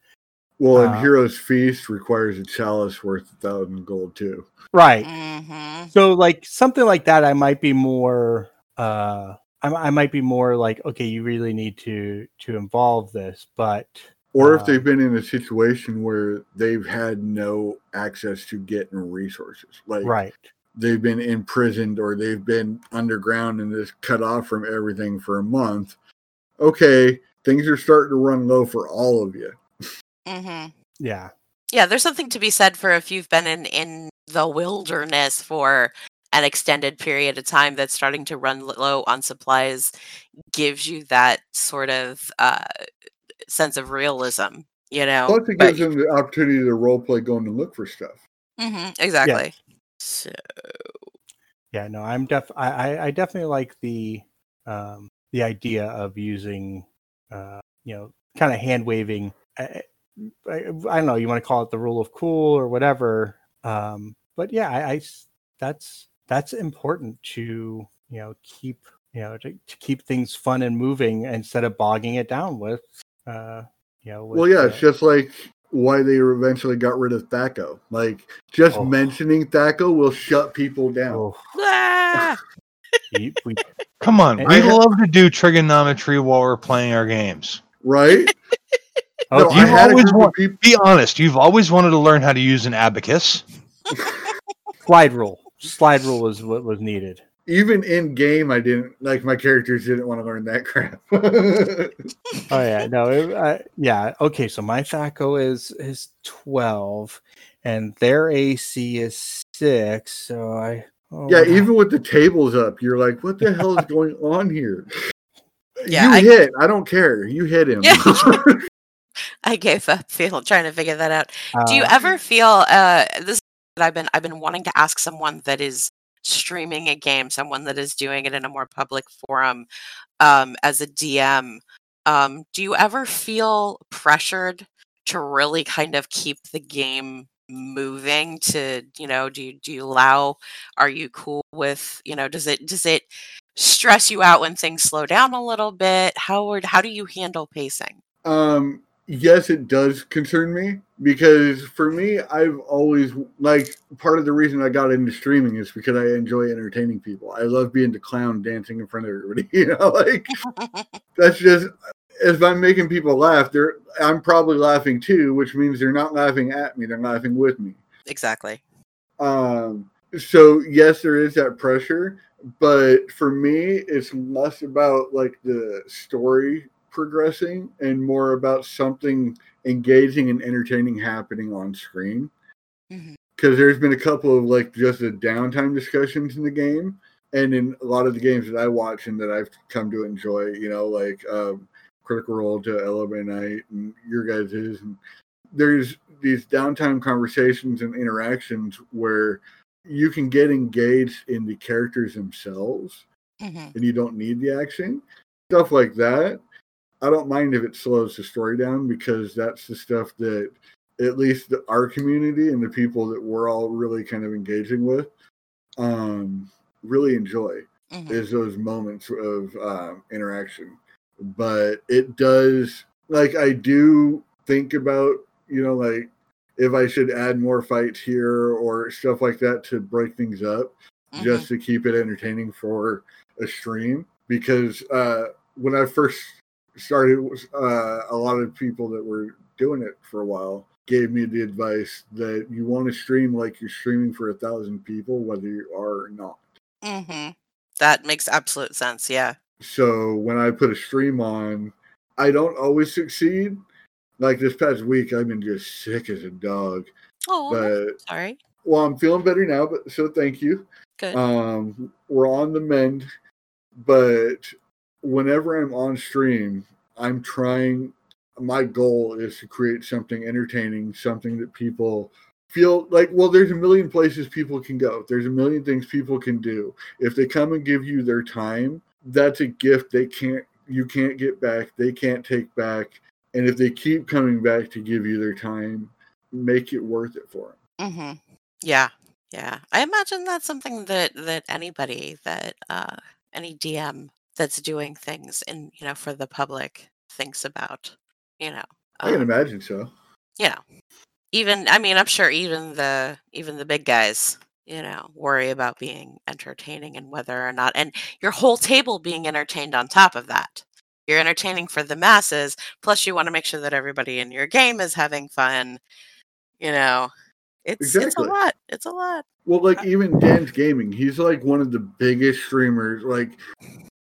Well, and Uh, Hero's Feast requires a chalice worth a thousand gold too. right hmm so like something like that i might be more uh I, I might be more like okay you really need to to involve this but Or if Um, they've been in a situation where they've had no access to getting resources, like right they've been imprisoned or they've been underground and just cut off from everything for a month. Okay, things are starting to run low for all of you. Hmm yeah Yeah, there's something to be said for if you've been in in the wilderness for an extended period of time that's starting to run low on supplies gives you that sort of uh sense of realism, you know. Plus, it But- gives them the opportunity to role play going to look for stuff. Mhm, exactly. So, yeah no i'm def I, I i definitely like the um the idea of using uh you know kind of hand waving I, I, I don't know you want to call it the rule of cool or whatever um but yeah I—that's—that's important to you know keep you know to, to keep things fun and moving instead of bogging it down with uh you know with, well, yeah, uh, it's just like why they eventually got rid of THAC0. Like, just Oh. mentioning THAC0 will shut people down. oh, ah! we, we, Come on, And- we I love to do trigonometry while we're playing our games. Right? Oh, no, you I had a always group want- people. Be honest, you've always wanted to learn how to use an abacus. slide rule slide rule was what was needed Even in game, I didn't like my characters didn't want to learn that crap. Oh yeah, no, it, uh, yeah. Okay, so my THAC0 is is twelve, and their AC is six. So I oh, yeah, what hap- even with the tables up, you're like, what the hell is going on here? Yeah, you I- hit. I don't care. You hit him. Yeah. I gave up feel trying to figure that out. Do you uh, ever feel uh this is what I've been I've been wanting to ask someone that is streaming a game, someone that is doing it in a more public forum um as a DM. Um do you ever feel pressured to really kind of keep the game moving to, you know, do you do you allow are you cool with, you know, does it does it stress you out when things slow down a little bit? How would how do you handle pacing? Um, yes, it does concern me because for me, I've always like part of the reason I got into streaming is because I enjoy entertaining people. I love being the clown dancing in front of everybody. You know, like that's just if I'm making people laugh, they're I'm probably laughing too, which means they're not laughing at me; they're laughing with me. exactly. Um, so yes, there is that pressure, but for me, it's less about like the story progressing and more about something engaging and entertaining happening on screen. Because there's been a couple of like just the downtime discussions in the game and in a lot of the games that I watch and that I've come to enjoy, you know, like um, Critical Role to LA by Night and your guys' and there's these downtime conversations and interactions where you can get engaged in the characters themselves Mhm. and you don't need the action stuff like that i don't mind if it slows the story down because that's the stuff that at least the, our community and the people that we're all really kind of engaging with um really enjoy Mhm. is those moments of um, interaction. But it does, like, I do think about, you know, like if I should add more fights here or stuff like that to break things up Mhm. just to keep it entertaining for a stream. Because uh, when I first started, uh, a lot of people that were doing it for a while gave me the advice that you want to stream like you're streaming for a thousand people, whether you are or not. Mhm. That makes absolute sense. Yeah. So when I put a stream on, I don't always succeed. Like this past week, I've been just sick as a dog. Oh, But sorry. well, I'm feeling better now. But so thank you. Good. Um, we're on the mend. But whenever I'm on stream, I'm trying. My goal is to create something entertaining, something that people feel like. Well, there's a million places people can go. There's a million things people can do. If they come and give you their time, that's a gift they can't. You can't get back. They can't take back. And if they keep coming back to give you their time, make it worth it for them. hmm Yeah, yeah. I imagine that's something that that anybody that uh any DM that's doing things and you know for the public thinks about. You know, I can um, imagine so. you know, even I mean, I'm sure even the even the big guys, you know, worry about being entertaining and whether or not, and your whole table being entertained on top of that. You're entertaining for the masses, plus you want to make sure that everybody in your game is having fun. You know, it's it's a lot. It's a lot. Well, like even DansGaming, he's like one of the biggest streamers. Like,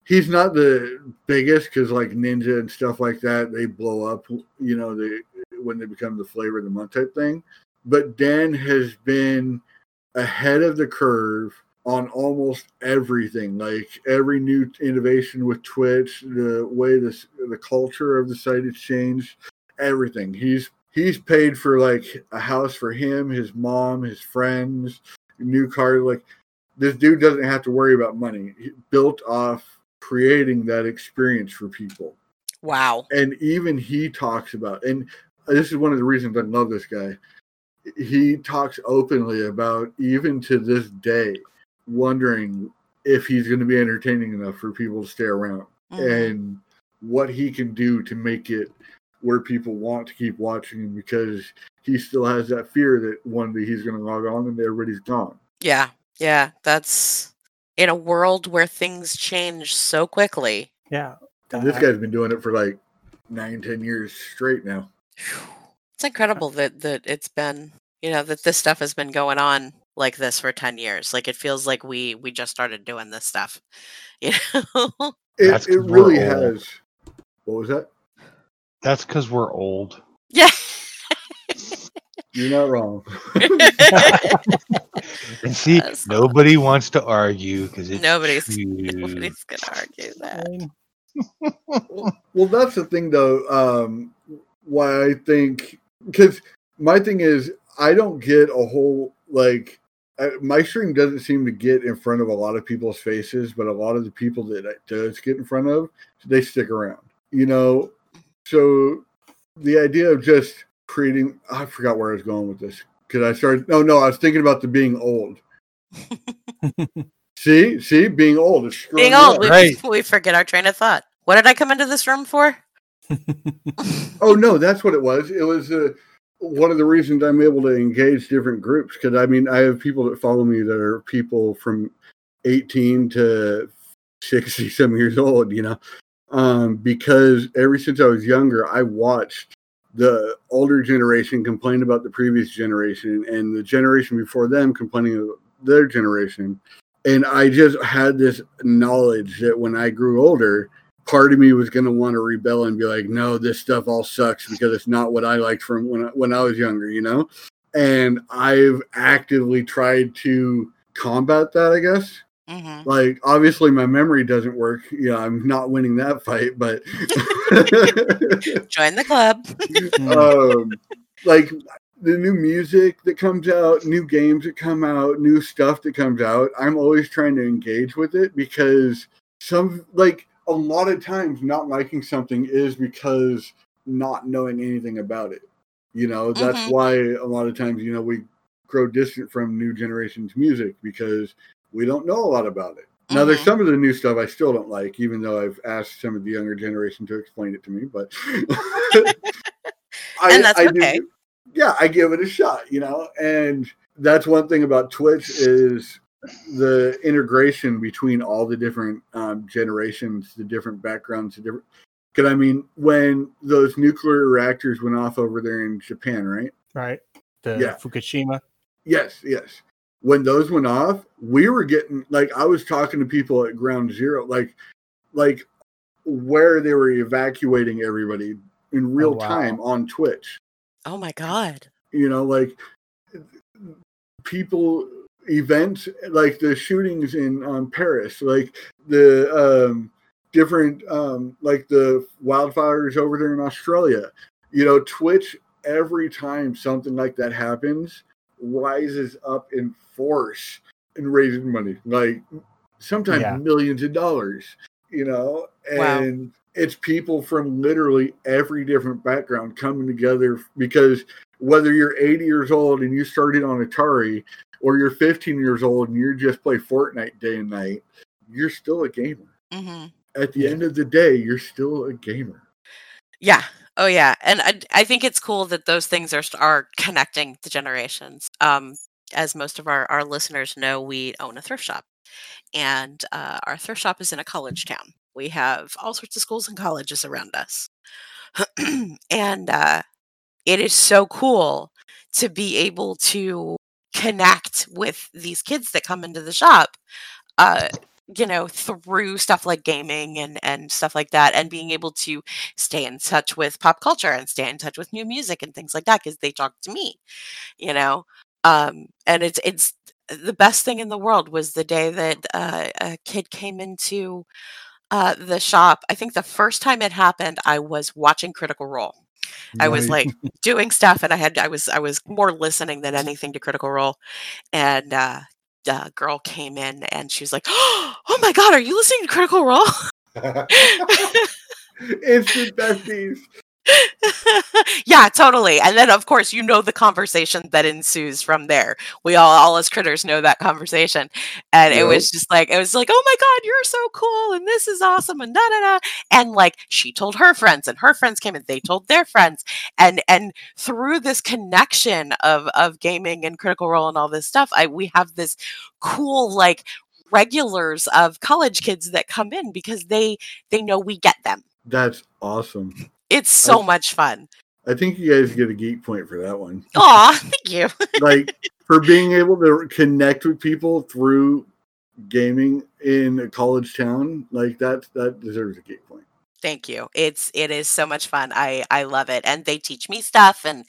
he's not the biggest because like Ninja and stuff like that, they blow up. You know, they when they become the flavor of the month type thing. But Dan has been ahead of the curve on almost everything. Like every new innovation with Twitch, the way this the culture of the site has changed, everything. He's he's paid for like a house for him, his mom, his friends, new car. Like this dude doesn't have to worry about money. He built off creating that experience for people. Wow. And even he talks about, and this is one of the reasons I love this guy. He talks openly about, even to this day, wondering if he's going to be entertaining enough for people to stay around Mhm. and what he can do to make it where people want to keep watching him because he still has that fear that one day he's going to log on and everybody's gone. Yeah. Yeah. That's in a world where things change so quickly. Yeah. And this guy's been doing it for like nine, ten years straight now. It's incredible that that it's been, you know, that this stuff has been going on like this for 10 years. Like it feels like we we just started doing this stuff. You know? It, That's it 'cause we're really old. has. What was that? That's because we're old. yeah. You're not wrong. And see, That's- nobody wants to argue because Nobody's- true. Nobody's gonna argue that. well, that's the thing, though. Um, why I think because my thing is I don't get a whole like I, my stream doesn't seem to get in front of a lot of people's faces, but a lot of the people that it does get in front of, they stick around. You know, so the idea of just creating I forgot where I was going with this because I started. No, no, I was thinking about the being old. See, see, being old is Being old, we, Right. we forget our train of thought. What did I come into this room for? Oh no, that's what it was. It was uh, one of the reasons I'm able to engage different groups because I mean I have people that follow me that are people from 18 to 60 some years old, you know, um, because ever since I was younger, I watched the older generation complained about the previous generation and the generation before them complaining about their generation. And I just had this knowledge that when I grew older, part of me was going to want to rebel and be like, no, this stuff all sucks because it's not what I liked from when I, when I was younger, you know? And I've actively tried to combat that, I guess. Mm-hmm. Like obviously my memory doesn't work. Yeah, I'm not winning that fight, but Join the club. um, like the new music that comes out, new games that come out, new stuff that comes out, I'm always trying to engage with it because some like a lot of times not liking something is because not knowing anything about it. You know, that's Mhm. why a lot of times, you know, we grow distant from new generations music because we don't know a lot about it. Now, there's Mhm. some of the new stuff I still don't like, even though I've asked some of the younger generation to explain it to me. But I, And that's I okay. yeah, I give it a shot, you know. And that's one thing about Twitch is the integration between all the different um, generations, the different backgrounds, the different. Because I mean, when those nuclear reactors went off over there in Japan, right? right? The Yeah. Fukushima. Yes, yes. When those went off, we were getting like I was talking to people at ground zero, like like where they were evacuating everybody in real wow. time on Twitch. Oh my god. You know, like people events like the shootings in um, Paris, like the um, different um, like the wildfires over there in Australia. You know, Twitch every time something like that happens rises up in force and raising money, like sometimes Yeah. millions of dollars. You know, Wow. and it's people from literally every different background coming together because whether you're 80 years old and you started on Atari or you're 15 years old and you just play Fortnite day and night, you're still a gamer. hmm At the Yeah. end of the day, you're still a gamer. Yeah. Oh yeah. And I, I think it's cool that those things are are connecting the generations. Um, as most of our our listeners know, we own a thrift shop, and uh, our thrift shop is in a college town. We have all sorts of schools and colleges around us, and uh, it is so cool to be able to connect with these kids that come into the shop uh you know through stuff like gaming and and stuff like that and being able to stay in touch with pop culture and stay in touch with new music and things like that because they talk to me you know um and it's it's the best thing in the world was the day that uh, a kid came into uh, the shop i think the first time it happened i was watching critical role I was like doing stuff and I had I was I was more listening than anything to Critical Role. And uh the girl came in and she was like, Oh my god, are you listening to Critical Role? Instant besties. yeah, totally. And then of course you know the conversation that ensues from there. We all all as critters know that conversation. And it was just like it was like, oh my god, you're so cool and this is awesome and da da da. And like she told her friends and her friends came and they told their friends. And and through this connection of of gaming and critical role and all this stuff, I we have this cool like regulars of college kids that come in because they they know we get them. That's awesome. It's so I- much fun. I think you guys get a geek point for that one. Aw, thank you. like for being able to connect with people through gaming in a college town, like that that deserves a geek point. Thank you. It's it is so much fun. I I love it, and they teach me stuff, and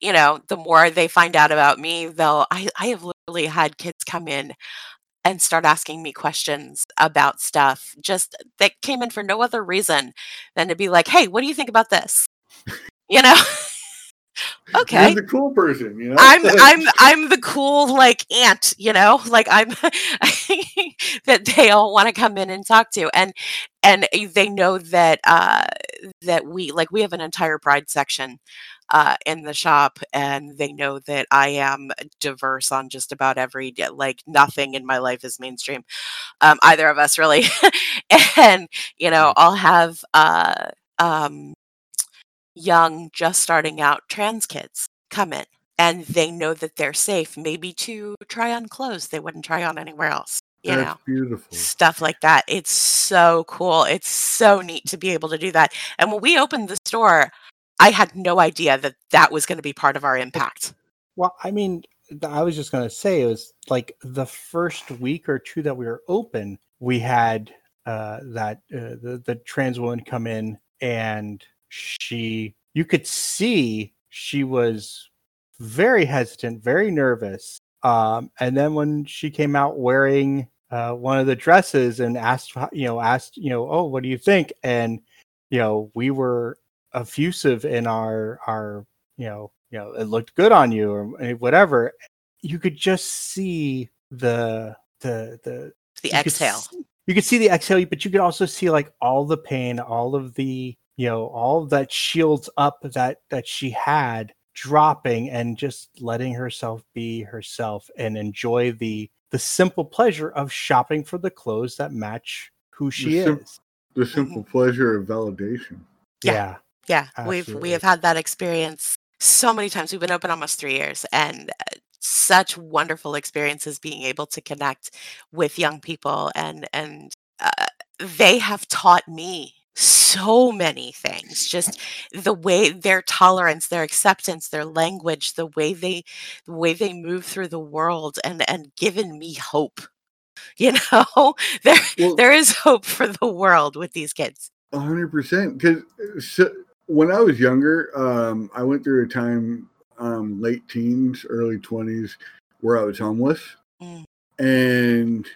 you know, the more they find out about me, they'll. I I have literally had kids come in and start asking me questions about stuff just that came in for no other reason than to be like, "Hey, what do you think about this?" You know. okay. You're the cool person, you know. I'm I'm I'm the cool like aunt, you know, like I'm that they all want to come in and talk to, and and they know that uh, that we like we have an entire pride section uh, in the shop, and they know that I am diverse on just about every like nothing in my life is mainstream, um, either of us really, and you know I'll have uh, um, young just starting out trans kids come in and they know that they're safe maybe to try on clothes they wouldn't try on anywhere else you That's know? beautiful. stuff like that. It's so cool. It's so neat to be able to do that. And when we opened the store i had no idea that that was going to be part of our impact. Well, I mean, I was just going to say it was like the first week or two that we were open, we had uh, that uh, the the trans woman come in, and she you could see she was very hesitant, very nervous. Um, and then when she came out wearing uh, one of the dresses and asked, you know, asked, you know, oh, what do you think? And you know, we were effusive in our our, you know, you know, it looked good on you or eh, whatever. You could just see the the the The you could exhale. you could see the exhale, but you could also see like all the pain, all of the you know, all that shields up that that she had dropping and just letting herself be herself and enjoy the the simple pleasure of shopping for the clothes that match who she sim- is. The simple pleasure of validation. Yeah. Yeah. Yeah, we've we have had that experience so many times. We've been open almost three years, and uh, such wonderful experiences being able to connect with young people, and and uh, they have taught me so many things. Just the way their tolerance, their acceptance, their language, the way they the way they move through the world, and and given me hope. You know, there Well, there is hope for the world with these kids. Hundred percent. Because so, when I was younger, um, I went through a time, um, late teens, early twenties, where I was homeless, Mm. and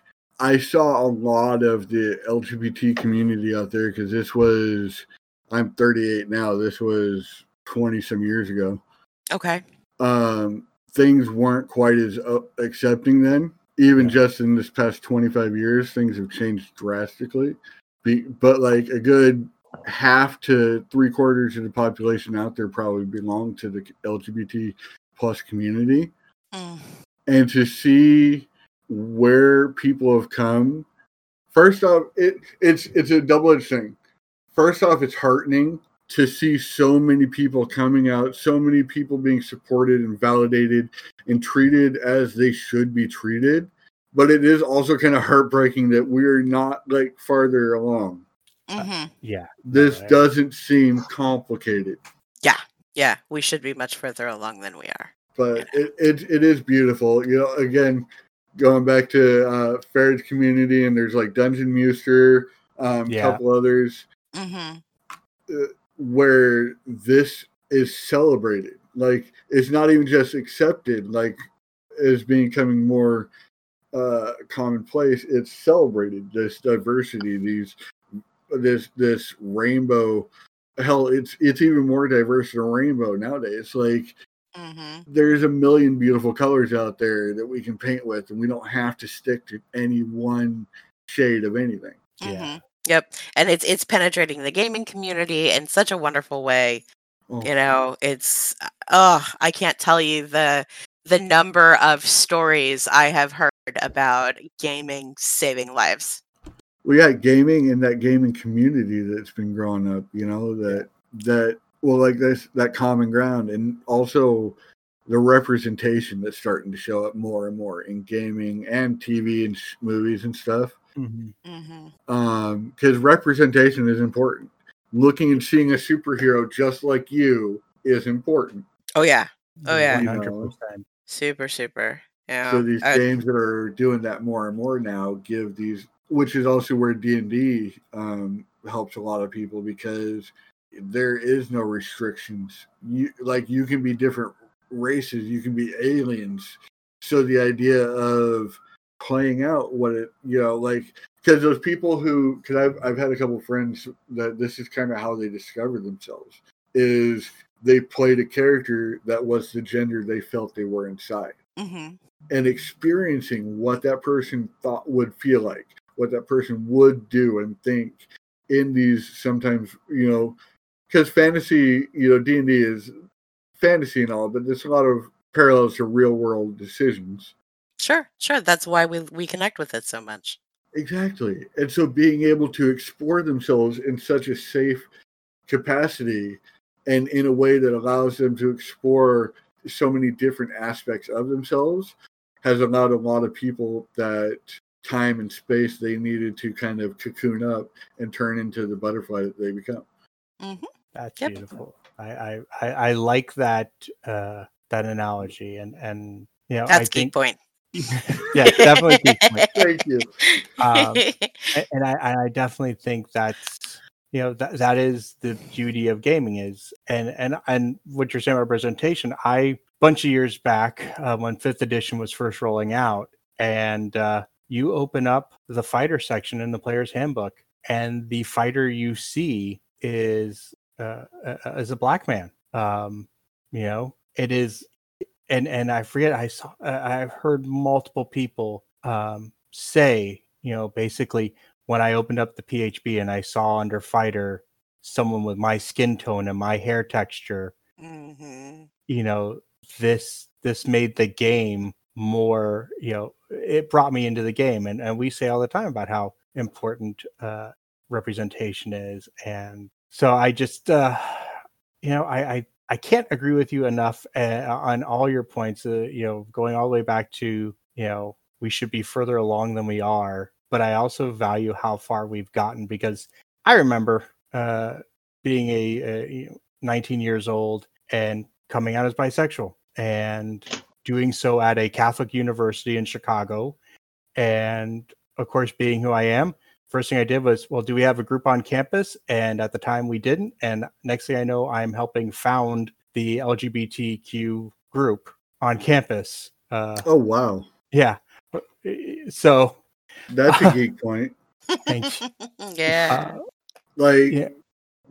I saw a lot of the LGBT community out there. Because this was, I'm 38 now. This was 20 some years ago. Okay. Um, things weren't quite as uh, accepting then. Even Yeah. just in this past 25 years, things have changed drastically. Be, but like a good half to three quarters of the population out there probably belong to the LGBT plus community. Mm. And to see where people have come, first off, it it's it's a double edged thing. First off, it's heartening to see so many people coming out, so many people being supported and validated and treated as they should be treated. But it is also kind of heartbreaking that we're not like farther along. hmm Yeah. This Right. doesn't seem complicated, Yeah, Yeah. we should be much further along than we are. but it, it it is beautiful. You know, again, going back to uh Pherrid's community and there's like Dungeon Muster, um, Yeah. couple others. hmm where this is celebrated. Like it's not even just accepted, like as becoming more uh commonplace. It's celebrated. This diversity, these this this rainbow. Hell, it's it's even more diverse than a rainbow nowadays. Like hmm there's a million beautiful colors out there that we can paint with, and we don't have to stick to any one shade of anything. Yeah. hmm Yep, and it's it's penetrating the gaming community in such a wonderful way. Oh, You know, it's oh, I can't tell you the the number of stories I have heard about gaming saving lives. we got gaming and that gaming community that's been growing up you know that that well like this that common ground and also the representation that's starting to show up more and more in gaming and tv and sh- movies and stuff Mhm. hmm um because representation is important looking and seeing a superhero just like you is important Oh yeah, Oh, yeah. You 100%. super super. Yeah. so these Uh, games that are doing that more and more now give these which is also where d&d um, helps a lot of people because there is no restrictions. You like you can be different races you can be aliens. So the idea of playing out what it you know like because those people who because I've, I've had a couple friends that this is kind of how they discover themselves is they played a character that was the gender they felt they were inside. Mhm. and experiencing what that person thought would feel like, what that person would do and think in these sometimes, you know, because fantasy, you know, D and D is fantasy and all, but there's a lot of parallels to real world decisions. Sure, sure. That's why we we connect with it so much. Exactly. And so being able to explore themselves in such a safe capacity and in a way that allows them to explore so many different aspects of themselves has allowed a lot of people that time and space they needed to kind of cocoon up and turn into the butterfly that they become. Mm-hmm. That's Yep. beautiful. I, I, I, I like that uh, that analogy, and and you know, That's I key think point. yeah, definitely. Geek Point. Thank you. Um, and I, and I definitely think that's you know that that is the beauty of gaming is and and and what you're saying about representation i bunch of years back uh, when fifth edition was first rolling out and uh you open up the fighter section in the player's handbook, and the fighter you see is uh, uh, is a black man. Um, you know, it is, and and I forget. I saw. I've heard multiple people um, say, you know, basically when I opened up the PHB and I saw under fighter someone with my skin tone and my hair texture, Mm-hmm. you know, this this made the game more, you know, it brought me into the game. And and we say all the time about how important uh representation is. And so I just uh you know, I I, I can't agree with you enough uh, on all your points, uh, you know, going all the way back to, you know, we should be further along than we are. But I also value how far we've gotten because I remember uh, being a, a you know, 19 years old and coming out as bisexual and doing so at a Catholic university in Chicago. And of course, being who I am, first thing I did was, well, do we have a group on campus? And at the time we didn't. And next thing I know, I'm helping found the LGBTQ group on campus. Uh, Oh wow, yeah. So that's a geek point. thank you. yeah. Uh, Like Yeah.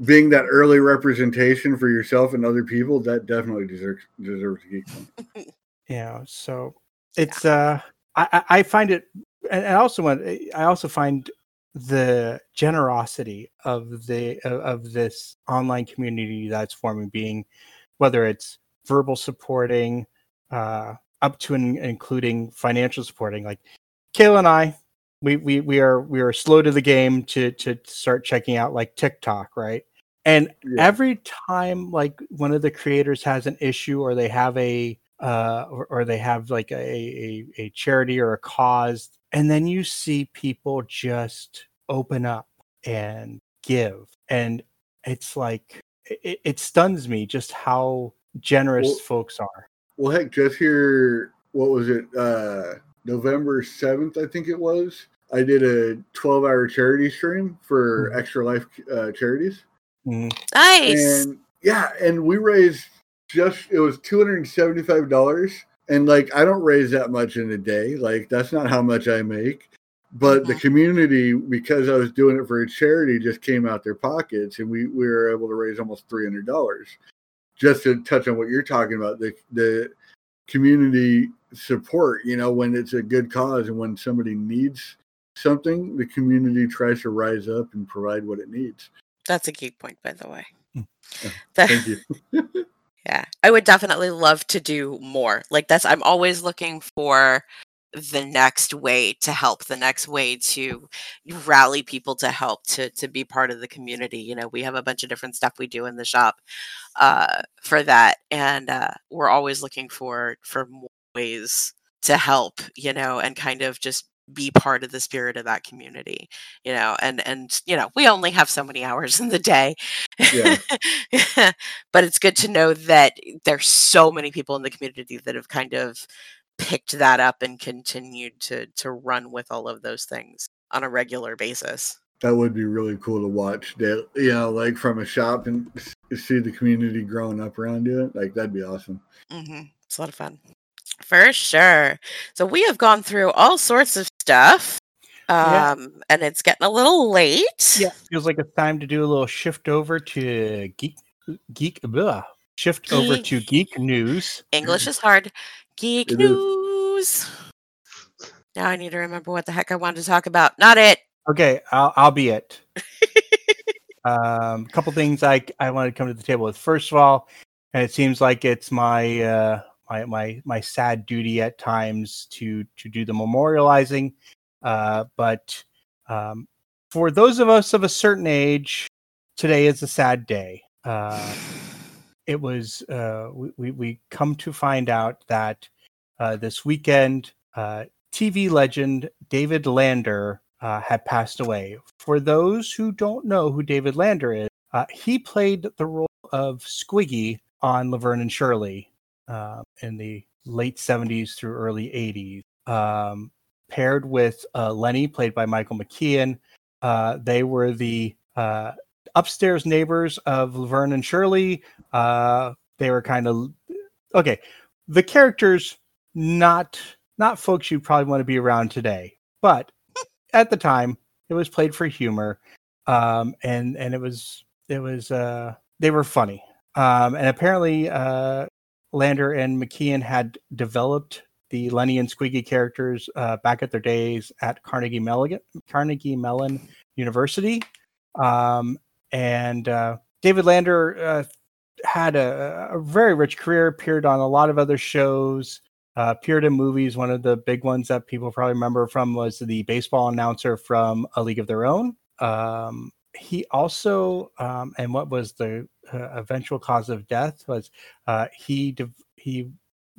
being that early representation for yourself and other people, that definitely deserves deserves a geek point. yeah so it's uh I, I I find it and I also want i also find the generosity of the of, of this online community that's forming being whether it's verbal supporting uh up to and including financial supporting like Kaila and i we we we are we are slow to the game to to start checking out like tiktok right and Yeah. every time like one of the creators has an issue or they have a uh or, or they have like a, a a charity or a cause and then you see people just open up and give and it's like it, it stuns me just how generous Well- folks are Well, heck, just here, what was it? Uh, November 7th, I think it was. I did a 12 hour charity stream for Mhm. Extra Life uh, Charities. Mm, Nice. And yeah, and we raised just, it was $275. And like, I don't raise that much in a day. Like, that's not how much I make. But the Mhm. community, because I was doing it for a charity, just came out their pockets, and we, we were able to raise almost three hundred dollars. Just to touch on what you're talking about, the the community support. You know, when it's a good cause and when somebody needs something, the community tries to rise up and provide what it needs. That's a key point, by the way. Mm. Thank you. yeah, I would definitely love to do more. Like that's, I'm always looking for the next way to help, the next way to rally people to help to to be part of the community. You know, we have a bunch of different stuff we do in the shop uh, for that, and uh, we're always looking for for more ways to help. You know, and kind of just be part of the spirit of that community you know and and you know we only have so many hours in the day Yeah. but it's good to know that there's so many people in the community that have kind of picked that up and continued to to run with all of those things on a regular basis That would be really cool to watch. That you know, like from a shop and see the community growing up around you. Like that'd be awesome. hmm it's a lot of fun for sure so we have gone through all sorts of stuff Yeah. um and it's getting a little late yeah feels like it's time to do a little shift over to geek geek blah, shift over to geek news English is hard. Geek It is. news. Now I need to remember what the heck I wanted to talk about. Not it. Okay, I'll, I'll be it. um, a couple things I I wanted to come to the table with. First of all, and it seems like it's my uh, my my my sad duty at times to to do the memorializing, uh, but um, for those of us of a certain age, today is a sad day. Uh, it was uh, we, we we come to find out that uh, this weekend uh, TV legend David Lander uh, had passed away. For those who don't know who David Lander is, he played the role of Squiggy on Laverne and Shirley uh, in the late 70s through early 80s. Um, paired with uh, Lenny, played by Michael McKean, uh, they were the uh, upstairs neighbors of Laverne and Shirley. Uh, they were kind of okay. The characters not not folks you probably want to be around today. but at the time it was played for humor, um, and and it was it was uh, they were funny, um, and apparently Lander and McKean had developed the Lenny and Squiggy characters uh, back at their days at Carnegie Mellon Carnegie Mellon University, um, and uh, David Lander uh, had a, a, very rich career. Appeared on a lot of other shows. Uh, appeared in movies. One of the big ones that people probably remember from was the baseball announcer from A League of Their Own. Um, he also, um, and what was the uh, eventual cause of death was uh, he de- he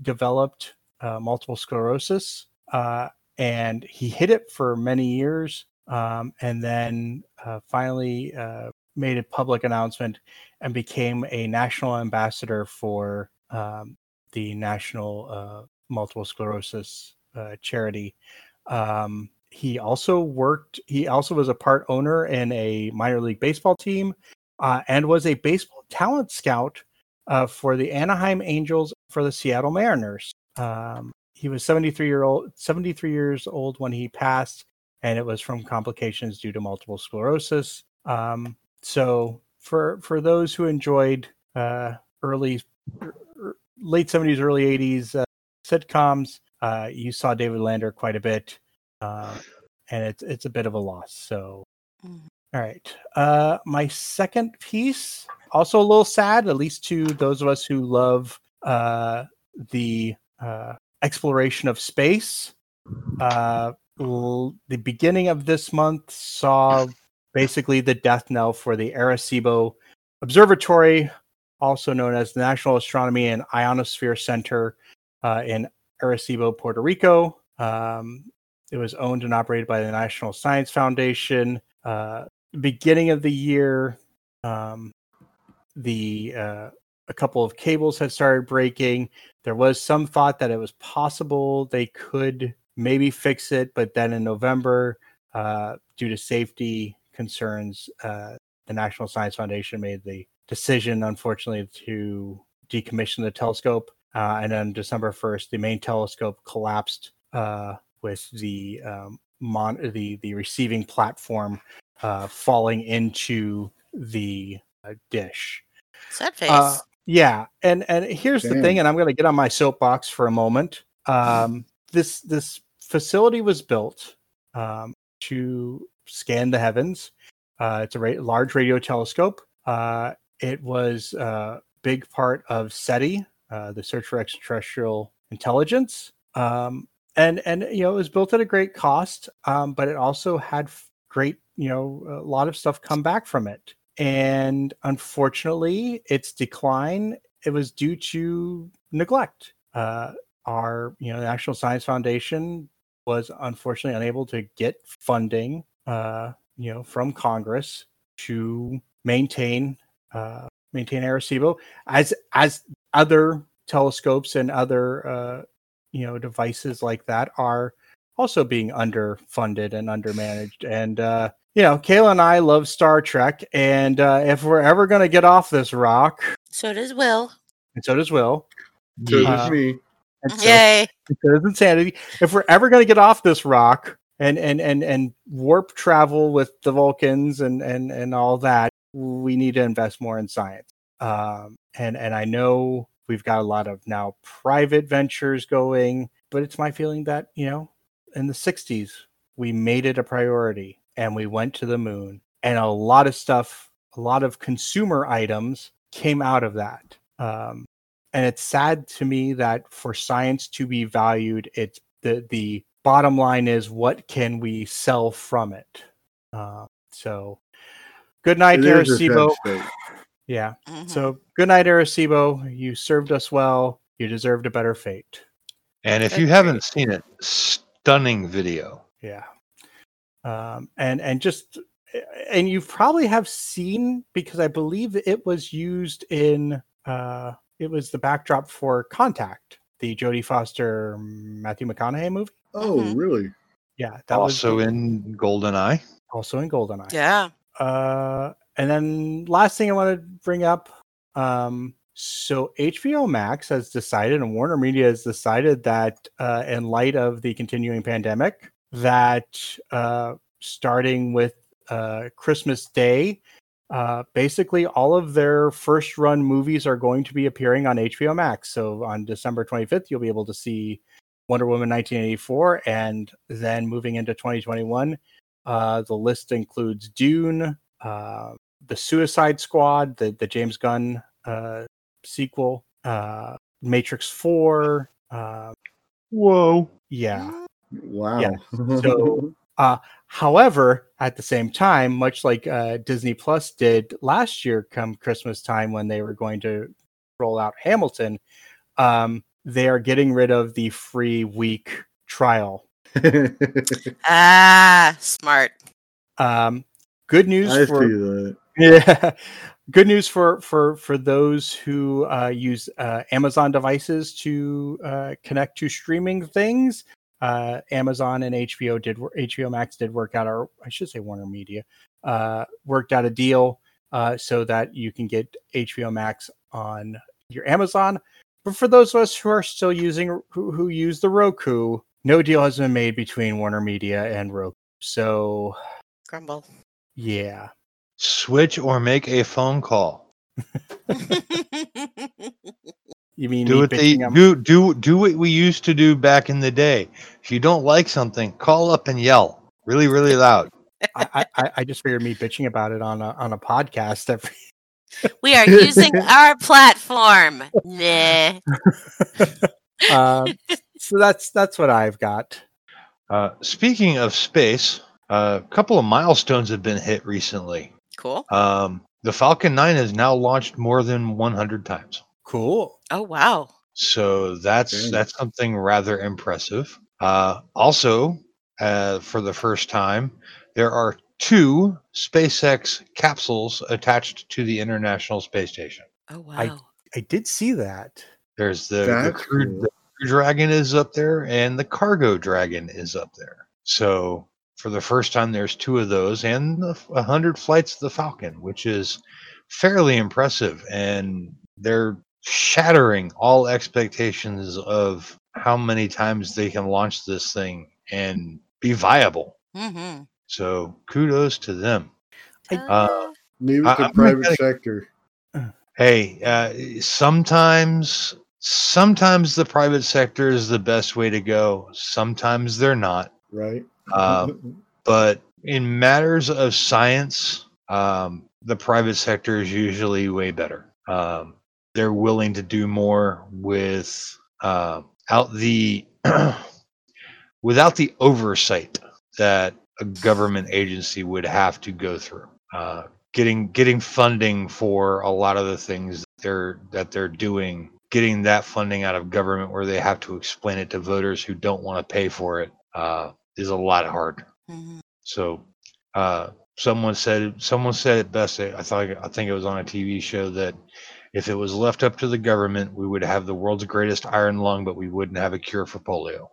developed uh, multiple sclerosis, uh, and he hid it for many years, um, and then uh, finally uh, made a public announcement and became a national ambassador for um, the National Multiple Sclerosis charity. Um, he also worked. He also was a part owner in a minor league baseball team, and was a baseball talent scout for the Anaheim Angels for the Seattle Mariners. Um, he was 73 year old, 73 years old when he passed, and it was from complications due to multiple sclerosis. Um, so for for those who enjoyed uh, early, er, late 70s, early 80s uh, sitcoms, uh, you saw David Lander quite a bit, uh, and it's it's a bit of a loss. So. Mm. All right. Uh, my second piece, also a little sad, at least to those of us who love uh, the uh, exploration of space. Uh, l- the beginning of this month saw basically the death knell for the Arecibo Observatory, also known as the National Astronomy and Ionosphere Center uh, in Arecibo, Puerto Rico. Um, it was owned and operated by the National Science Foundation. Uh, beginning of the year, um, the uh, a couple of cables had started breaking. There was some thought that it was possible they could maybe fix it, but then in November, uh, due to safety concerns, uh, the National Science Foundation made the decision, unfortunately, to decommission the telescope. Uh, and on December 1st, the main telescope collapsed uh, with the um, mon- the the receiving platform uh, falling into the uh, dish. Sad face. Yeah, and and here's Damn. the thing, and I'm going to get on my soapbox for a moment. Um, this this facility was built um, to scan the heavens. Uh, it's a ra- large radio telescope. Uh, it was a big part of SETI, uh, the Search for Extraterrestrial Intelligence, um, and and you know it was built at a great cost, um, but it also had great you know a lot of stuff come back from it and unfortunately, its decline it was due to neglect. Uh, our you know the National Science Foundation was unfortunately unable to get funding uh, you know from Congress to maintain uh, maintain Arecibo as as other telescopes and other uh, you know devices like that are also being underfunded and undermanaged and uh, you know, Kaila and I love Star Trek, and uh, if we're ever going to get off this rock, so does Will, and so does Will, so uh, does me, and so, Yay! So does Insanity. If we're ever going to get off this rock and and and and warp travel with the Vulcans and and and all that, we need to invest more in science. Um, and and I know we've got a lot of now private ventures going, but it's my feeling that you know, in the '60s we made it a priority and we went to the moon and a lot of stuff a lot of consumer items came out of that. Um, and it's sad to me that for science to be valued it's the the bottom line is what can we sell from it? Uh, so good night arecibo. yeah. Mm-hmm. so good night arecibo. You served us well. You deserved a better fate. And if you haven't seen it stunning video yeah um, and and just and you probably have seen because I believe it was used in uh, it was the backdrop for Contact, the Jodie Foster Matthew McConaughey movie. Oh, mm-hmm. really? Yeah, that also was in Goldeneye. Also in Goldeneye. Yeah. Uh, and then last thing I want to bring up. Um, so HBO Max has decided, and Warner Media has decided that, uh, in light of the continuing pandemic, that uh, starting with uh, Christmas Day, uh, basically all of their first run movies are going to be appearing on HBO Max. So on December 25th, you'll be able to see Wonder Woman 1984, and then moving into 2021, uh, the list includes Dune, uh, the Suicide Squad, the the James Gunn uh, sequel, uh, Matrix Four. Uh, Whoa. yeah. Wow. Yeah. So, uh, however, at the same time, much like uh, Disney Plus did last year, come Christmas time when they were going to roll out Hamilton, um, they are getting rid of the free week trial. Ah, smart. Um, good news I see for that. yeah, good news for for for those who uh, use uh, Amazon devices to uh, connect to streaming things. Uh, Amazon and HBO did HBO Max did work out, or I should say Warner Media uh, worked out a deal uh, so that you can get HBO Max on your Amazon. But for those of us who are still using who, who use the Roku, no deal has been made between Warner Media and Roku. So Grumble. yeah. Switch or make a phone call. You mean Do me what they bitching do. Do do what we used to do back in the day. If you don't like something, call up and yell really, really loud. I, I, I just figured me bitching about it on a on a podcast every we are using our platform. Nah. um, so that's that's what I've got. Uh, speaking of space, a couple of milestones have been hit recently. Cool. Um, the Falcon 9 has now launched more than 100 times. Cool. Oh wow. So that's Dang. that's something rather impressive. Uh, also, uh, for the first time, there are two SpaceX capsules attached to the International Space Station. Oh wow. I- I did see that. There's the, the, crew, cool. the Crew Dragon is up there, and the Cargo Dragon is up there. So for the first time, there's two of those, and the, a hundred flights of the Falcon, which is fairly impressive, and they're shattering all expectations of how many times they can launch this thing and be viable. mm-hmm. So kudos to them. Uh, Leave it I- to I'm private gonna- sector. Hey, uh, sometimes sometimes the private sector is the best way to go. Sometimes they're not. Right? Uh, but in matters of science, um, the private sector is usually way better. Um, they're willing to do more with uh, out the without the oversight that a government agency would have to go through. Uh, getting getting funding for a lot of the things that they're that they're doing, getting that funding out of government where they have to explain it to voters who don't want to pay for it uh, is a lot hard. mhm. So, uh, someone said someone said it best. I I thought I think it was on a TV show that if it was left up to the government, we would have the world's greatest iron lung, but we wouldn't have a cure for polio.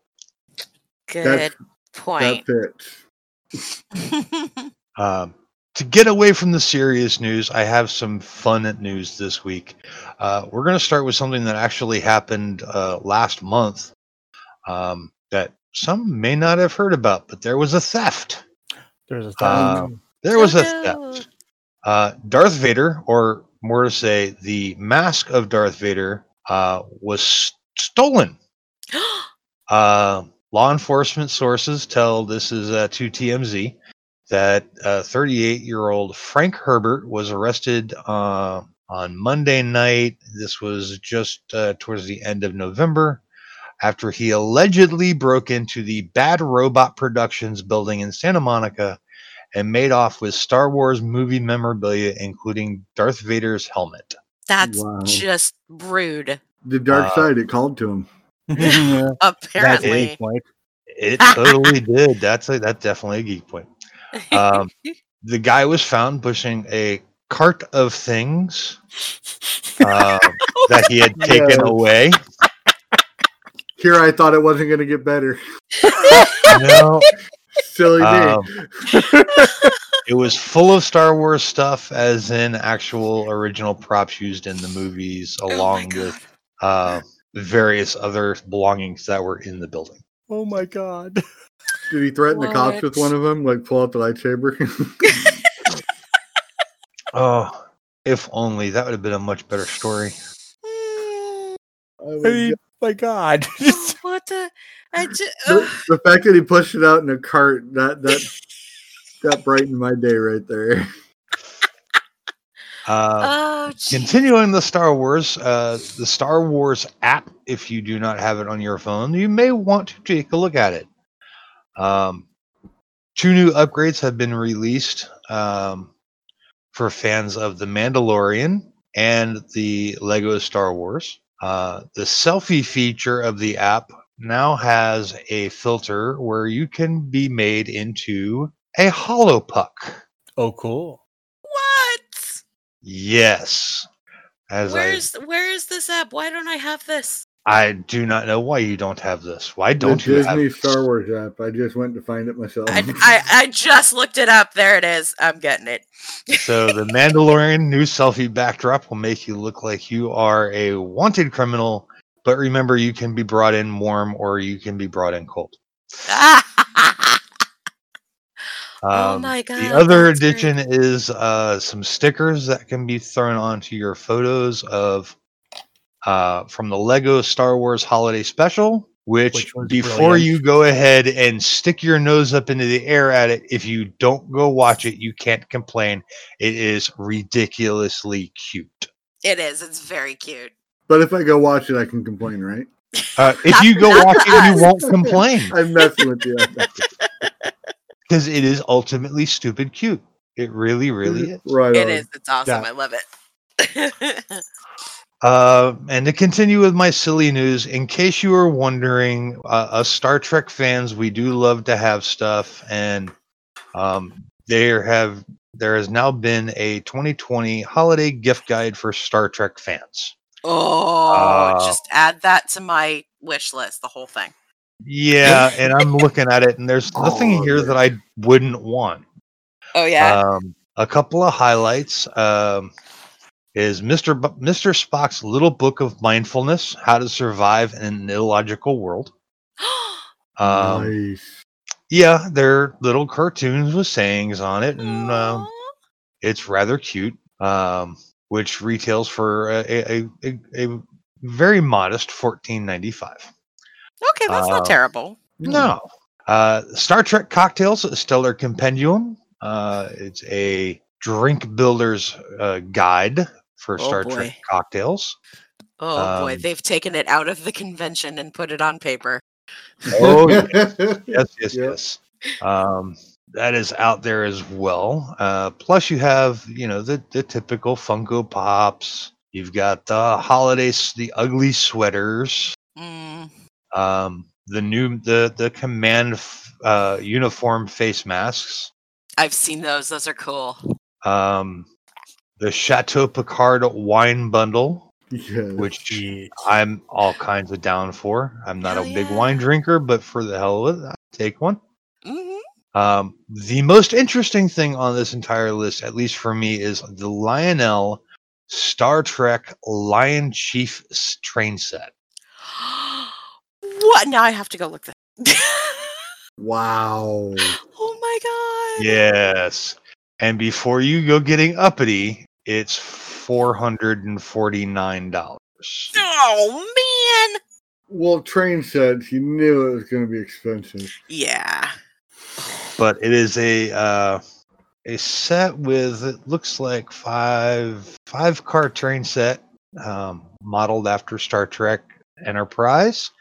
Good That point. fits. Um, to get away from the serious news, I have some fun news this week. Uh, we're going to start with something that actually happened uh, last month um, that some may not have heard about, but there was a theft. There's a Uh. There was a Oh, theft. Uh, Darth Vader, or more to say, the mask of Darth Vader, uh, was s- stolen. Uh, law enforcement sources tell this is uh, to TMZ that 38 year old Frank Herbert was arrested uh, on Monday night. This was just uh, towards the end of November after he allegedly broke into the Bad Robot Productions building in Santa Monica and made off with Star Wars movie memorabilia, including Darth Vader's helmet. That's Wow. just rude. The dark Uh, side, it called to him. That's a Apparently. point. It totally did. That's a, that's definitely a geek point. Um, the guy was found pushing a cart of things uh, that he had taken No. away. Here, I thought it wasn't going to get better. No, Silly me. um, it was full of Star Wars stuff, as in actual original props used in the movies, Oh along God. with uh, various other belongings that were in the building. Oh my god. Did he threaten the cops with one of them? Like pull out the lightsaber? Oh, if only that would have been a much better story. Oh I mean, God. My God. what the? I just, the, the fact that he pushed it out in a cart that that that brightened my day right there. Uh, oh. Continuing the Star Wars, uh, the Star Wars app, if you do not have it on your phone, you may want to take a look at it. Um, two new upgrades have been released um, for fans of The Mandalorian and the Lego Star Wars. Uh, the selfie feature of the app now has a filter where you can be made into a holopuck. oh, cool. what? Yes. As I Where's where is this app? Why don't I have this? I do not know why you don't have this. Why don't you Disney have Star Wars app. I just went to find it myself. I, I I just looked it up. There it is. I'm getting it. So the Mandalorian new selfie backdrop will make you look like you are a wanted criminal, but remember you can be brought in warm or you can be brought in cold. oh Um, my god! the other that's great. addition is uh, some stickers that can be thrown onto your photos of uh, from the Lego Star Wars Holiday Special. Which, Which before brilliant. you go ahead and stick your nose up into the air at it, if you don't go watch it, you can't complain. It is ridiculously cute. It is. It's very cute. but if I go watch it, I can complain, right? Uh, if you go not watch to it, you won't complain I'm messing with you. because it is ultimately stupid cute. It really, really is. right. It on. is. It's awesome. Yeah. I love it. Uh, and to continue with my silly news, in case you were wondering, uh, us Star Trek fans, we do love to have stuff, and um, there have there has now been a 2020 holiday gift guide for Star Trek fans. oh, Uh, just add that to my wish list. The whole thing. Yeah, and I'm looking at it, and there's nothing Oh, here that I wouldn't want. Oh yeah. Um, a couple of highlights um, is Mr. B- Mr. Spock's Little Book of Mindfulness: How to Survive in an Illogical World. Um, nice. Yeah, they're little cartoons with sayings on it, and um, Aw. it's rather cute. Um, which retails for a, a, a, a very modest fourteen ninety five. okay, that's uh, not terrible. No. Uh, Star Trek Cocktails Stellar Compendium. Uh, it's a drink builder's uh, guide for Oh, Star boy. Trek cocktails. Oh boy, um, they've taken it out of the convention and put it on paper. Oh, yes, yes, yes. Yes. Um, that is out there as well. Uh, plus, you have you know the the typical Funko Pops. You've got the holidays, the ugly sweaters. Mm. Um, the new the the command f- uh, uniform face masks. I've seen those. Those are cool. um, the Chateau Picard wine bundle, Yes. which Jeez. I'm all kinds of down for. I'm not Hell a big yeah. wine drinker, but for the hell of it, I'll take one. hmm Um, the most interesting thing on this entire list, at least for me, is the Lionel Star Trek Lion Chief train set. what? Now I have to go look that. wow. oh my god. Yes. And before you go getting uppity, it's $449. Oh man. Well, train sets, you knew it was going to be expensive. Yeah. but it is a uh, a set with it looks like five five car train set um, modeled after Star Trek Enterprise,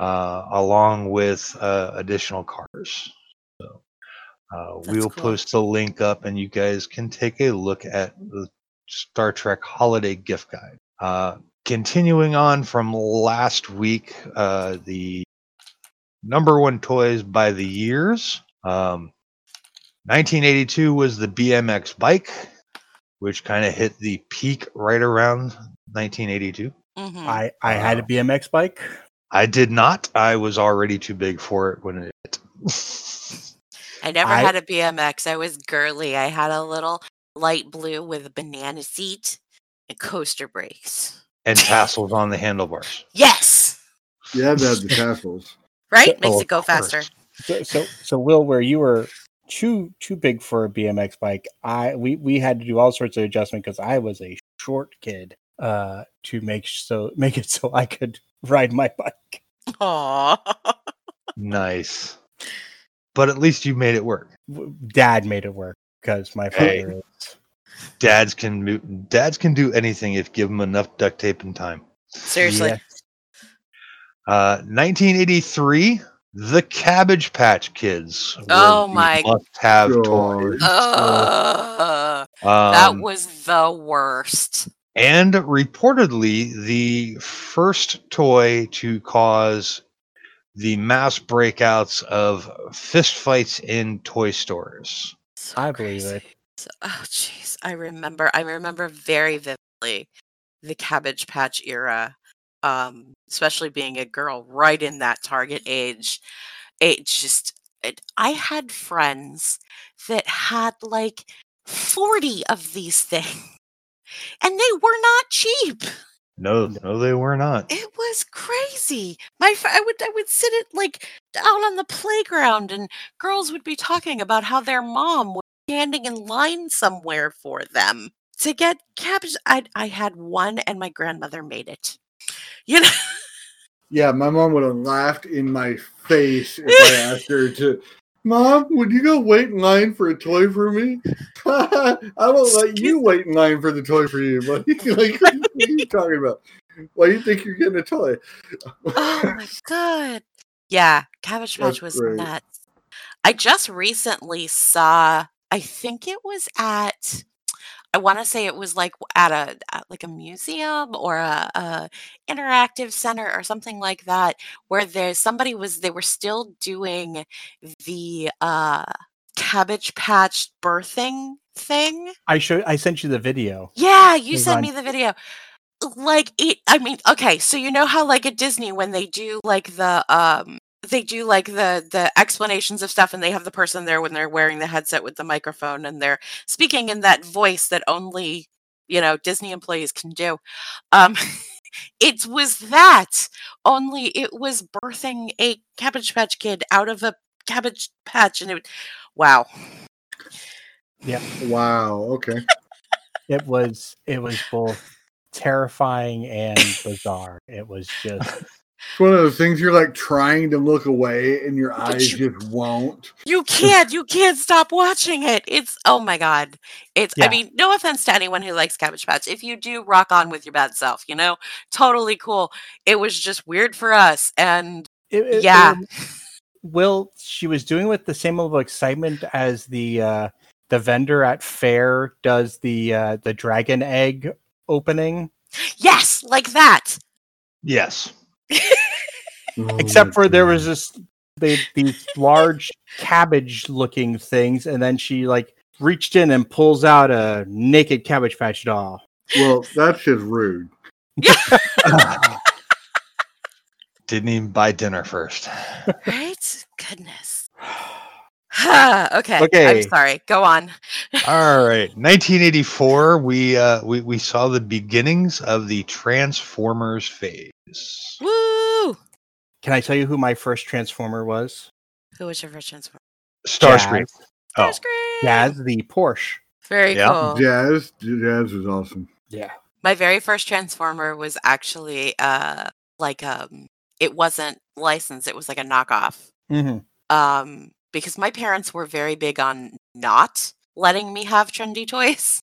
uh, along with uh, additional cars. So uh, That's we'll cool. post the link up, and you guys can take a look at the Star Trek Holiday Gift Guide. Uh, continuing on from last week, uh, the number one toys by the years. Um, 1982 was the BMX bike, which kind of hit the peak right around 1982. hmm I I had a BMX bike. I did not. I was already too big for it when it hit. I never I- had a BMX. I was girly. I had a little light blue with a banana seat and coaster brakes. and tassels on the handlebars. Yes. Yeah, had to have the tassels. Right? Oh, Makes of it go faster. So, so, so Will, where you were too too big for a BMX bike, I we we had to do all sorts of adjustment because I was a short kid uh to make so make it so I could ride my bike. Aw. Nice. But at least you made it work. Dad made it work because my Hey. father is Dads can mo- dads can do anything if give them enough duct tape and time. Seriously. Yeah. Uh, 1983, The Cabbage Patch Kids. Oh my Must-have God. toys. Ugh, that Um, was the worst. and reportedly the first toy to cause the mass breakouts of fistfights in toy stores. So I believe it. So- oh, jeez. I remember. I remember very vividly the Cabbage Patch era, um, especially being a girl right in that target age. It just. It, I had friends that had like 40 of these things, and they were not cheap. No, no, they were not. It was crazy. My I would I would sit it like out on the playground and girls would be talking about how their mom was standing in line somewhere for them to get cabbage. I I had one and my grandmother made it. You know, Yeah, my mom would have laughed in my face if I asked her to. Mom, would you go wait in line for a toy for me? I won't let you wait in line for the toy for you. But like, what are you talking about? Why do you think you're getting a toy? oh my god. Yeah, Cabbage Patch That's was great. nuts. I just recently saw I think it was at I want to say it was like at a at like a museum or a, a interactive center or something like that where there's somebody was they were still doing the uh cabbage patch birthing thing I showed I sent you the video. yeah, you sent me the video. Like it I mean, okay, so you know how like at Disney when they do like the um they do like the the explanations of stuff and they have the person there when they're wearing the headset with the microphone and they're speaking in that voice that only, you know, Disney employees can do. Um it was that only it was birthing a cabbage patch kid out of a cabbage patch and it wow. Yeah. Wow. Okay. It was it was both terrifying and bizarre. It was just It's one of those things you're like trying to look away and your But eyes you- just won't. You can't. You can't stop watching it. It's oh my god. It's. I mean, no offense to anyone who likes Cabbage Patch. If you do, rock on with your bad self. You know, totally cool. It was just weird for us, and it, it- Yeah. it- Will she was doing with the same level of excitement as the uh the vendor at fair does the uh the dragon egg opening. yes, like that. Yes. Oh Except my for there was this they these large cabbage looking things, and then she like reached in and pulls out a naked cabbage patch doll. Well, that's just rude. Didn't even buy dinner first. Right? Goodness. okay. Okay. I'm sorry. Go on. All right, 1984. We uh, we we saw the beginnings of the Transformers phase. Woo! Can I tell you who my first transformer was? Who was your first transformer? Starscream. Oh, Starscream. Jazz the Porsche. Very Yeah. cool. Jazz, Jazz was awesome. Yeah. My very first transformer was actually uh like um it wasn't licensed, it was like a knockoff. hmm Um because my parents were very big on not letting me have trendy toys.